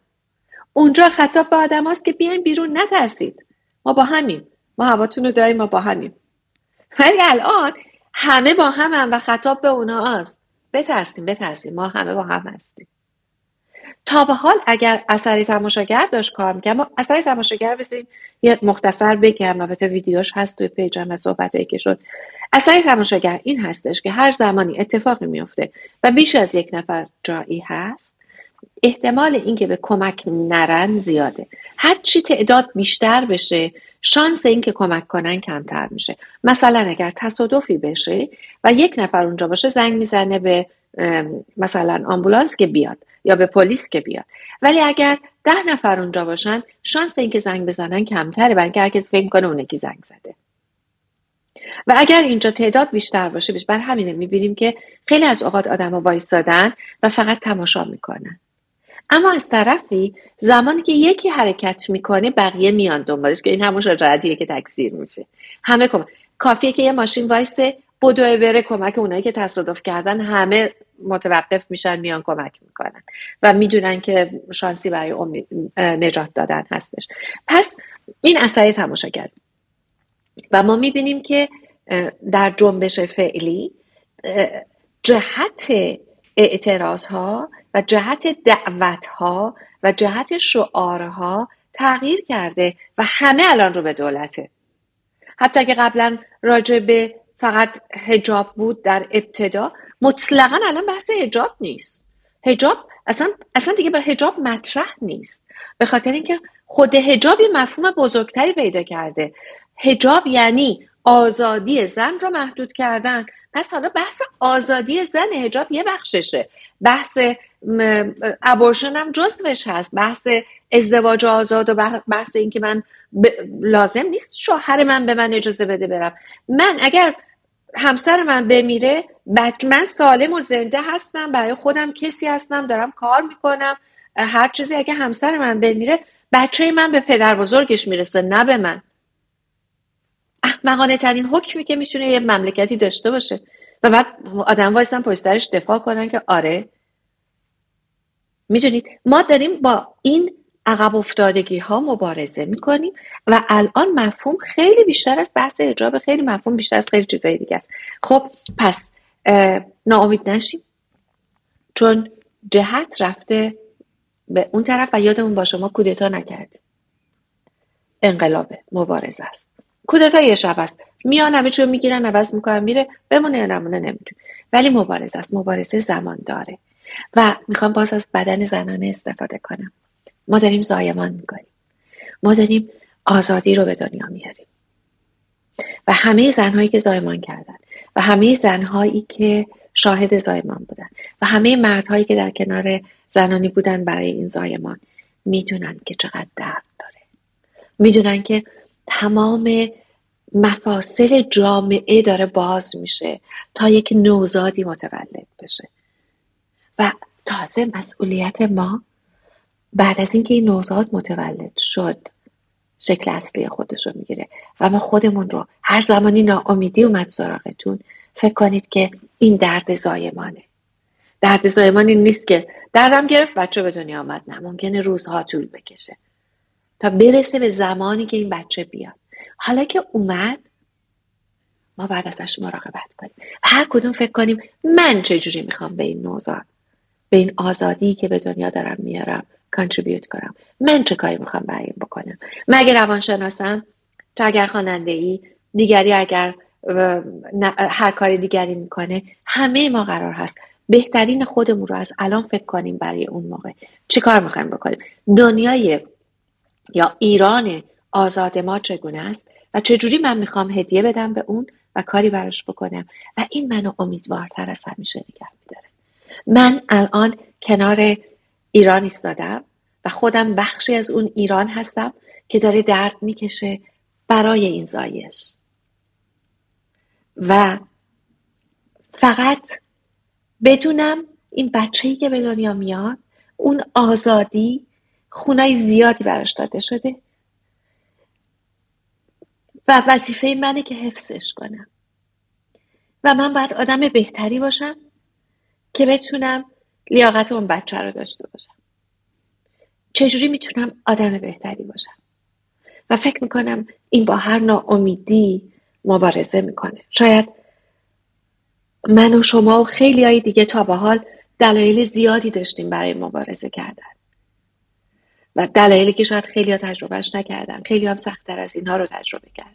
اونجا خطاب به آدم هاست که بیاین بیرون نترسید. ما با همیم. ما هواتون رو داریم ما با همیم. ولی الان همه با هم, هم و خطاب به اونا هست. بترسیم بترسیم. ما همه با هم هستیم. تا به حال اگر اثری تماشاگر داشت کار می‌کرد ما اثری تماشاگر بزنین یه مختصر بگم البته ویدیوش هست توی پیجم و صحبتایی که شد. اثری تماشاگر این هستش که هر زمانی اتفاقی میفته و بیش از یک نفر جایی هست احتمال اینکه به کمک نرن زیاده. هر چی تعداد بیشتر بشه شانس اینکه کمک کنن کمتر میشه. مثلا اگر تصادفی بشه و یک نفر اونجا باشه زنگ می‌زنه به مثلا آمبولانس که بیاد یا به پلیس که بیاد. ولی اگر ده نفر اونجا باشن شانس اینکه زنگ بزنن کمتره برای اینکه هرکس فکر کنه اون کی زنگ زده. و اگر اینجا تعداد بیشتر باشه بر همینه می‌بینیم که خیلی از اوقات آدما وایستادن و فقط تماشا می‌کنن. اما از طرفی زمانی که یکی حرکت می‌کنه بقیه میان دنبالش که این همون شجاعتیه که تکثیر میشه. همه کم کافیه که یه ماشین وایسه بدوه بره کمک اونایی که تصادف کردن همه متوقف میشن میان کمک می‌کنن و می‌دونن که شانسی برای نجات دادن هستش. پس این تماشا کرد. و ما می‌بینیم که در جنبش فعلی جهت اعتراض ها و جهت دعوت ها و جهت شعارها تغییر کرده و همه الان رو به دولته. حتی که قبلا راجع به فقط هجاب بود در ابتدا مطلقا الان بحث هجاب نیست. هجاب اصلا اصلا دیگه به هجاب مطرح نیست. به خاطر اینکه خود هجاب یه مفهوم بزرگتری پیدا کرده. هجاب یعنی آزادی زن رو محدود کردن. پس حالا بحث آزادی زن هجاب یه بخششه. بحث ابورشن هم جزوش هست. بحث ازدواج آزاد و بحث اینکه من لازم نیست شوهر من به من اجازه بده برم. من اگر همسر من بمیره من سالم و زنده هستم برای خودم کسی هستم دارم کار می‌کنم هر چیزی اگه همسر من بمیره بچه من به پدر بزرگش می‌رسه نه به من. احمقانه ترین حکمی که می‌تونه یه مملکتی داشته باشه. و بعد آدم وایستن پشت دفاع کنن که آره. می‌دونید؟ ما داریم با این عقب افتادگی ها مبارزه می‌کنیم و الان مفهوم خیلی بیشتر از بحث اجاب خیلی مفهوم بیشتر از خیلی چیزای دیگه است. خب پس ناامید نشیم. چون جهت رفته به اون طرف و یادمون باشه ما کودتا نکرد. انقلابه مبارزه است. کودتا یه شب است. میان همه چیو می‌گیرن عوض می‌کنن میره بمونه یا نمونه نمیدون ولی مبارزه است مبارزه زمان داره. و می‌خوام باز از بدن زنانه استفاده کنم. ما داریم زایمان می‌کنیم. ما داریم آزادی رو به دنیا میاریم. و همه زنهایی که زایمان کردن. و همه زنهایی که شاهد زایمان بودن. و همه مردهایی که در کنار زنانی بودن برای این زایمان می‌دونن که چقدر درد داره. می‌دونن که تمام مفاصل جامعه داره باز میشه تا یک نوزادی متولد بشه. و تازه مسئولیت ما بعد از اینکه این نوزاد متولد شد شکل اصلی خودش رو می‌گیره. و ما خودمون رو هر زمانی ناامیدی اومد سراغتون فکر کنید که این درد زایمانه. درد زایمان این نیست که دردم گرفت بچه به دنیا آمد نه. ممکنه روزها طول بکشه. تا برسه به زمانی که این بچه بیاد. حالا که اومد ما بعد ازش مراقبت کنیم. هر کدوم فکر کنیم من چجوری می‌خوام به این نوزاد به این آزادی که به دنیا دارم میارم کانتریبیوت کنم. من چه کاری می‌خوام برای این بکنم؟ من روانشناسم تو اگر خواننده ای دیگری اگر هر کاری دیگری می‌کنه همه ما قرار هست. بهترین خودمون رو از الان فکر کنیم برای اون موقع. چی کار می‌خوایم بکنیم؟ دنیای یا ایران آزاد ما چگونه است و چجوری من می‌خوام هدیه بدم به اون و کاری براش بکنم و این منو امیدوارتر از همیشه نگه میداره. من الان کنار ایران ایستادم و خودم بخشی از اون ایران هستم که داره درد می‌کشه برای این زایش. و فقط بدونم این بچه‌ای که به دنیا میاد اون آزادی خونای زیادی براش داده شده. و وظیفه منه که حفظش کنم. و من باید آدم بهتری باشم که بتونم لیاقت اون بچه رو داشته باشم. چجوری می‌تونم آدم بهتری باشم؟ و فکر می‌کنم این با هر ناامیدی مبارزه می‌کنه. شاید من و شما و خیلی های دیگه تا به حال دلایل زیادی داشتیم برای مبارزه کردن. و دلایلی که شاید خیلی ها تجربهش نکردن. خیلی هم سختتر از اینها رو تجربه کردن.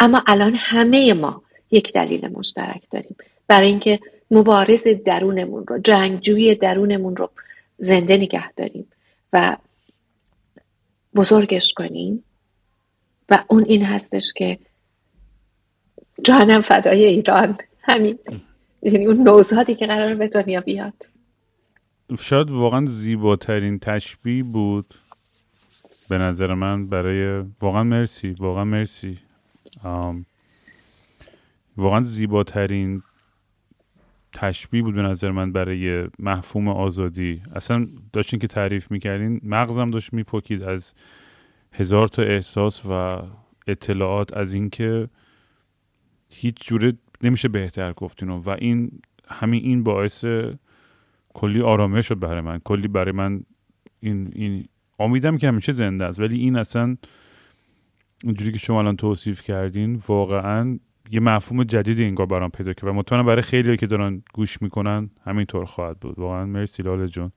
اما الان همه ما یک دلیل مشترک داریم. برای اینکه مبارز درونمون رو جنگجوی درونمون رو زنده نگه داریم و بزرگش کنیم. و اون این هستش که جانم فدای ایران. همین. یعنی اون نوزادی که قرار به دنیا بیاد. شاید واقعا زیباترین تشبیه بود به نظر من برای واقعا مرسی واقعا مرسی. واقعا زیباترین تشبیه بود به نظر من برای مفهوم آزادی. اصلا داشتین که تعریف می‌کردین مغزم داشت میپکید از هزار تا احساس و اطلاعات از اینکه هیچ جوره نمیشه بهتر گفتین و این همین این باعث کلی آرامش شد برای من. کلی برای من این این امیدم که همیشه زنده است. ولی این اصلا اونجوری که شما الان توصیف کردین واقعا یه مفهوم جدید انگار برام پیدا کرد و مطمئنم برای خیلی که دارن گوش می‌کنن همینطور خواهد بود. واقعا مرسی لاله جون.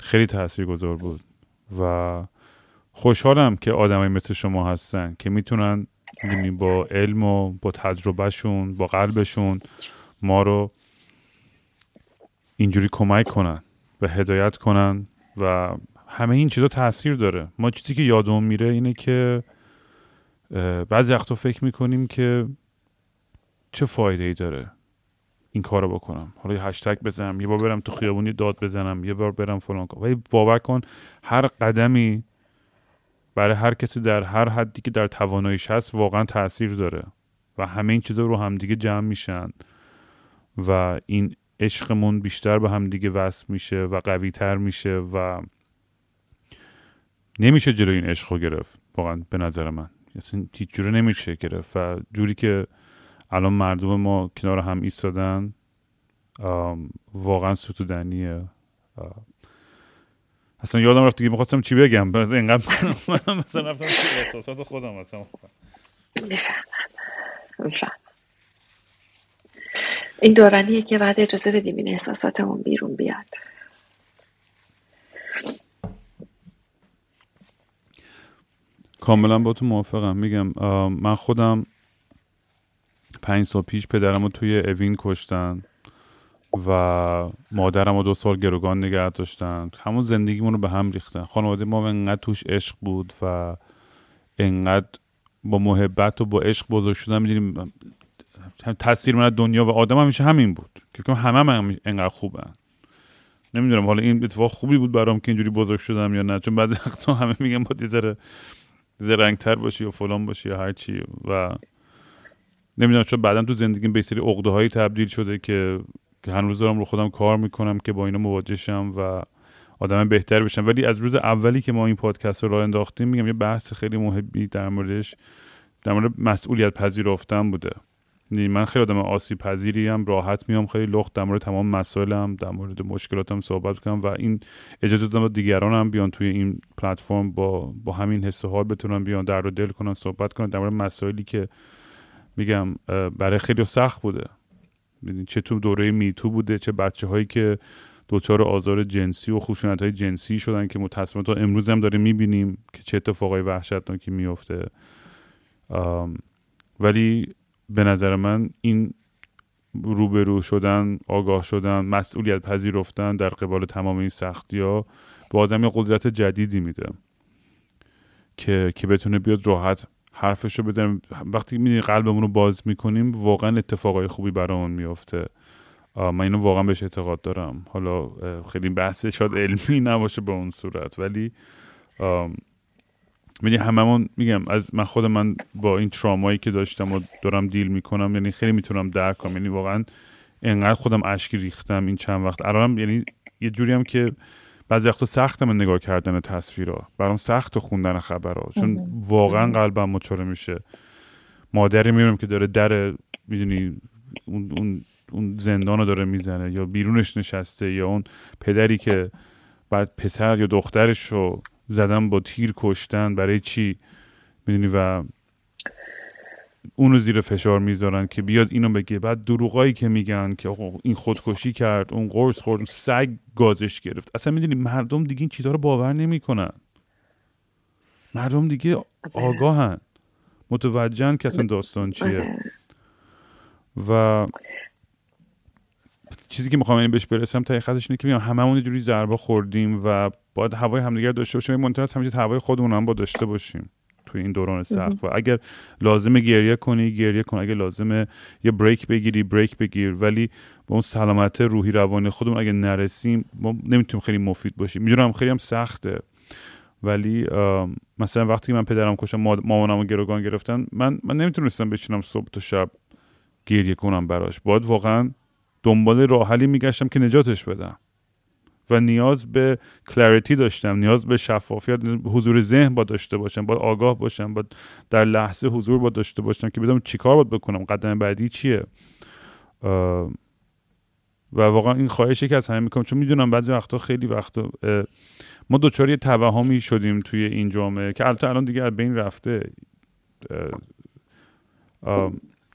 خیلی تاثیرگذار بود و خوشحالم که آدمایی مثل شما هستن که می‌تونن با علم و با تجربهشون با قلبشون ما رو اینجوری کمک کنن و هدایت کنن و همه این چیزا تاثیر داره. ما چیزی که یادمون میره اینه که بعضی وقتا فکر می‌کنیم که چه فایده ای داره این کارو بکنم. حالا یه هشتگ بزنم یه بار برم تو خیابونی داد بزنم یه بار برم فلان کنم ولی باور کن هر قدمی برای هر کسی در هر حدی که در تواناییش هست واقعا تاثیر داره و همه این چیزا رو همدیگه جمع میشن و این عشقمون بیشتر به همدیگه وصل میشه و قوی تر میشه و نمیشه جلوی این عشق رو گرفت. واقعا به نظر من. اصلا هیچ جوره نمیشه گرفت و جوری که الان مردم ما کنار هم ایستادن واقعا ستودنیه. اصلا یادم رفت دیگه می‌خواستم چی بگم. اینقدر [laughs] مثلا رفتم احساسات خودم مثلا. این دورانیه که بعد اجازه بدیم این احساساتمون بیرون بیاد. کاملا با تو موافقم. میگم من خودم پنج سال پیش پدرم رو توی اوین کشتن و مادرم رو دو سال گروگان نگه داشتن. همون زندگیمون رو به هم ریختن. خانواده ما انقدر توش عشق بود و انقدر با محبت و با عشق بزرگ شدن. می‌دونیم تاثیر من دنیا و آدم همیشه همین بود. که همه هم انقدر خوبن. نمی‌دونم حالا این اتفاق خوبی بود برام که اینجوری بزرگ شدم یا نه چون بعضی وقتا همه میگن با یه زرنگتر باشی و فلان باشی یا هر چی و نمی‌دونم چون بعدا تو زندگیم به سری عقده هایی تبدیل شده که که هنوز دارم رو خودم کار می‌کنم که با اینا مواجه شم و آدم بهتر بشم. ولی از روز اولی که ما این پادکست رو راه انداختیم میگم یه بحث خیلی محبی در موردش در مورد مسئولیت پذیرفتن بوده. من خیلی آدم آسیب پذیری هم راحت میام خیلی لخت در مورد تمام مسائلم در مورد مشکلاتم صحبت کنم و این اجازه دادم دیگران هم بیان توی این پلتفرم با با همین حس حال بتونن بیان در رو دل کنن صحبت کنن در مورد مسائلی که میگم برای خیلی سخت بوده. چه تو دوره میتو بوده چه بچه هایی که دچار آزار جنسی و خشونت های جنسی شدن که متاسفانه تا امروز هم داره می‌بینیم که چه اتفاقای وحشتناکی میفته ولی به نظر من این روبرو شدن آگاه شدن مسئولیت پذیرفتن در قبال تمام این سختی ها به آدم قدرت جدیدی میده که که بتونه بیاد راحت حرفش رو بزنیم وقتی می‌دونی قلبمون رو باز می‌کنیم واقعا اتفاقای خوبی برامون میافته. من اینو واقعا بهش اعتقاد دارم. حالا خیلی بحث شاید علمی [laughs] نباشه به اون صورت ولی می‌دونی هممون میگم از من خود من با این ترامایی که داشتم و دارم دیل می‌کنم یعنی خیلی می‌تونم درک کنم یعنی واقعا انقدر خودم اشکی ریختم این چند وقت. الانم یعنی یه جوری هم که بعضی وقتا سخت من نگاه کردن تصویرها. برام سخت خوندن خبرها. چون واقعا قلبم مچاره میشه. مادری می‌بینم که داره در می‌دونی اون, اون, اون زندان رو داره می‌زنه یا بیرونش نشسته یا اون پدری که بعد پسر یا دخترش رو زدن با تیر کشتن برای چی؟ می‌دونی؟ و اونو زیر فشار می‌ذارن که بیاد اینو بگه. بعد دروغایی که میگن که آقا این خودکشی کرد اون قرص خورد اون سگ گازش گرفت. اصلا می‌دونی؟ مردم دیگه این چیزها رو باور نمی‌کنن. مردم دیگه آره. آگاهن. متوجهن که اصلا داستان چیه. آره. و چیزی که می‌خوام بهش برسم تا خطش اینه که میگم هممون یه جوری ضربه خوردیم و باید هوای همدیگر داشته باشیم منتها همیشه هوای خودمون هم با داشته باشیم توی این دوران سخت. و اگر لازمه گریه کنی گریه کن. اگر لازمه یه بریک بگیری بریک بگیر. ولی با اون سلامت روحی روانی خودمون اگه نرسیم ما نمی‌تونیم خیلی مفید باشیم. می‌دونم خیلی هم سخته. ولی مثلا وقتی من پدرم کشم مامانم رو گروگان گرفتن من من نمی‌تونستم بشینم صبح تا شب گریه کنم براش. باید واقعا دنبال راه حلی میگشتم که نجاتش بدم. و نیاز به کلریتی داشتم نیاز به شفافیت حضور ذهن با داشته باشم با آگاه باشم با در لحظه حضور با داشته باشم که بدونم چیکار باید بکنم قدم بعدی چیه؟ و واقعا این خواهشی که از همه می‌کنم چون می‌دونم بعضی وقتا خیلی وقتا ما دوچار یه توهمی شدیم توی این جامعه که البته الان دیگه از بین رفته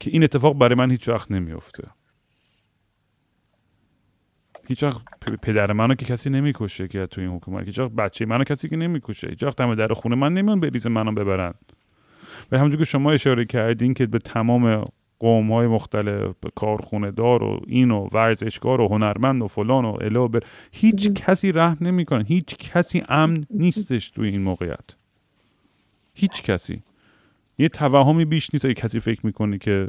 که این اتفاق برای من هیچ وقت نمیفته هیچ وقت پدر منو که کسی نمی‌کشه که تو این حکومت هیچ وقت بچه منو کسی که نمی‌کشه. هیچ وقت در خونه من نمیان بریزه منو ببرن. و همونجور که شما اشاره کردین که به تمام قوم های مختلف کارخونه دار و این و ورزشکار و هنرمند و فلان و الا بر هیچ کسی رحم نمی‌کنه. هیچ کسی امن نیستش توی این موقعیت. هیچ کسی. یه توهمی بیش نیست اگه کسی فکر می‌کنه که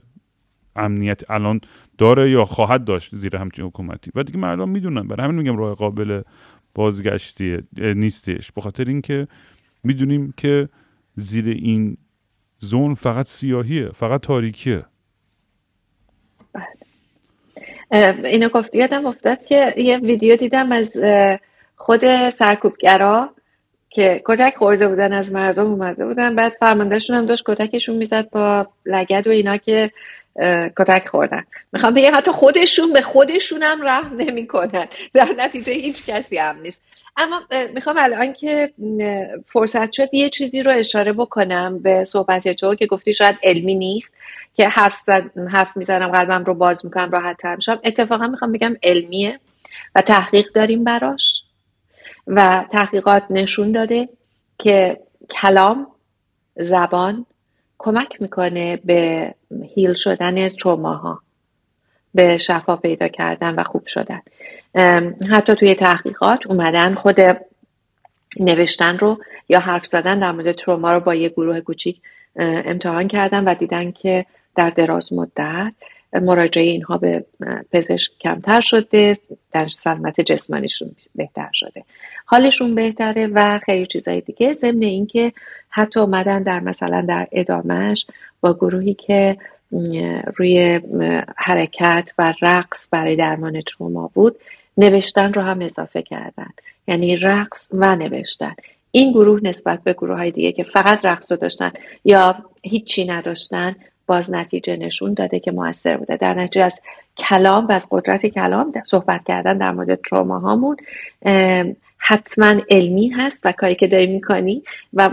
امنیت الان داره یا خواهد داشت زیر همچین حکومتی؟ و دیگه مردم می‌دونن. برای همین میگم راه قابل بازگشتی نیستش. به خاطر اینکه می‌دونیم که زیر این زون فقط سیاهیه فقط تاریکیه. بله. اینو گفت یادم افتاد که یه ویدیو دیدم از خود سرکوبگرا که کتک خورده بودن از مردم اومده بودن. بعد فرماندهشون هم داشت کتکشون می‌زد با لگد و اینا که کتک خوردن. می‌خوام بگم حتی خودشون به خودشون هم رحم نمی‌کنن. در نتیجه هیچ کسی هم نیست. اما می‌خوام الان که فرصت شد یه چیزی رو اشاره بکنم به صحبت تو که گفتی شاید علمی نیست که حرف, زد، حرف می‌زنم قلبم رو باز می‌کنم راحت تر میشم. اتفاقا می‌خوام بگم علمیه و تحقیق داریم براش و تحقیقات نشون داده که کلام زبان کمک می‌کنه به هیل شدن تروماها به شفا پیدا کردن و خوب شدن. حتی توی تحقیقات اومدن خود نوشتن رو یا حرف زدن در مورد تروما رو با یه گروه کوچیک امتحان کردن و دیدن که در دراز مدت مراجعه اینها به پزشک کمتر شده در سلامت جسمانیشون بهتر شده. حالشون بهتره و خیلی چیزای دیگه. ضمن اینکه حتی اومدن در مثلا در ادامهش با گروهی که روی حرکت و رقص برای درمان تروما بود نوشتن رو هم اضافه کردن. یعنی رقص و نوشتن. این گروه نسبت به گروه های دیگه که فقط رقص رو داشتن یا هیچی نداشتن باز نتیجه نشون داده که موثر بوده. در نتیجه از کلام و از قدرت کلام صحبت کردن در مورد تروما هامون حتما علمی هست و کاری که داری می‌کنی و,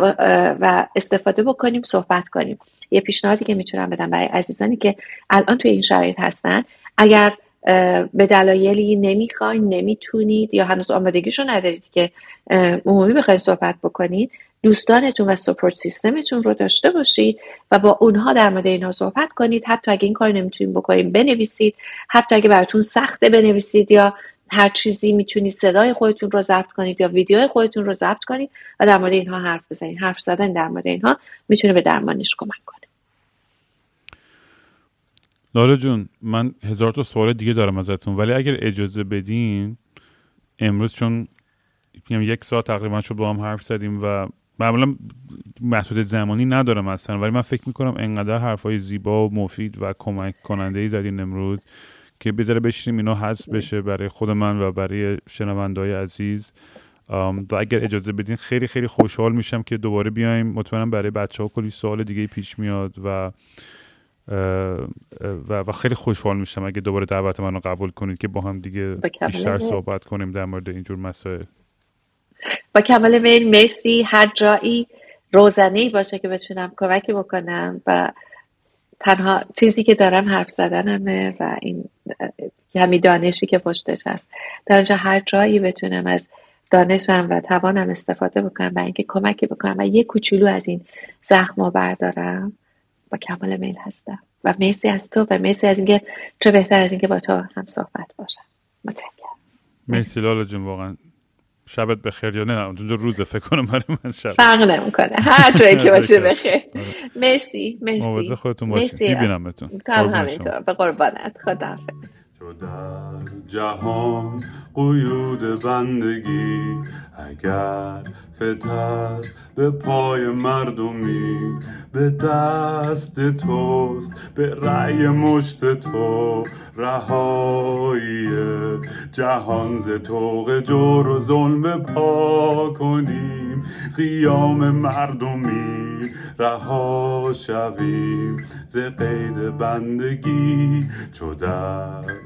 و استفاده بکنیم صحبت کنیم. یه پیشنهادی که می‌تونم بدم برای عزیزانی که الان توی این شرایط هستن اگر به دلایلی نمی‌خواین نمی‌تونید یا هنوز آمادگیشو ندارید که عمومی بخواید صحبت بکنید دوستانتون و سپورت سیستمتون رو داشته باشید و با اونها در مورد اینها صحبت کنید. حتی اگه این کار نمی‌تونید بکنید بنویسید. حتی اگه براتون سخته بنویسید یا هر چیزی می‌تونید صدای خودتون رو ضبط کنید یا ویدیو خودتون رو ضبط کنید و در مورد اینها حرف بزنید. حرف زدن در مورد اینها می‌تونه به درمانش کمک کنه. لاره جون من هزار تا سوال دیگه دارم ازتون ولی اگر اجازه بدین امروز چون یک ساعت تقریبا شد با هم حرف زدیم و معمولا محدود زمانی ندارم اصلا ولی من فکر می‌کنم انقدر حرفای زیبا و مفید و کمک کننده ای زدین امروز. که بذاره بشینیم اینا حذف بشه برای خود من و برای شنوندهای عزیز. و اگر اجازه بدین خیلی خیلی خوشحال میشم که دوباره بیایم. مطمئنم برای بچه ها کلی سوال دیگه پیش میاد و و, خیلی خوشحال میشم اگه دوباره دعوت منو قبول کنید که با هم دیگه بیشتر صحبت کنیم در مورد اینجور مسائل. با کمال میل مرسی. هر جایی روزنه باشه که بتونم کمکی بکنم و تنها چیزی که دارم حرف زدنمه و این همین دانشی که پشتش هست. در اونجا هر جایی بتونم از دانشم و توانم استفاده بکنم و اینکه کمکی بکنم و یه کوچولو از این زخم بردارم با کمال میل هستم. و مرسی از تو و مرسی از اینکه چه بهتر از اینکه با تو هم صحبت باشم. متشکرم. مرسی لالا جون واقعا شبت بخیر یا نه؟ اونجا روزه فکر کنم برای من شب. فرق نمی‌کنه. هر جایی که [laughs] باشه بخیر. مرسی مرسی. مواظب خودتون باشید میبینمتون. تو هم همینطور. به قربانت. خدا تو در جهان قیود بندگی اگر فتر به پای مردمی به دست توست به رأی مشت تو رهایی جهان ز توق جور و ظلم پا کنیم. قیام مردمی رها شویم ز قید بندگی چو در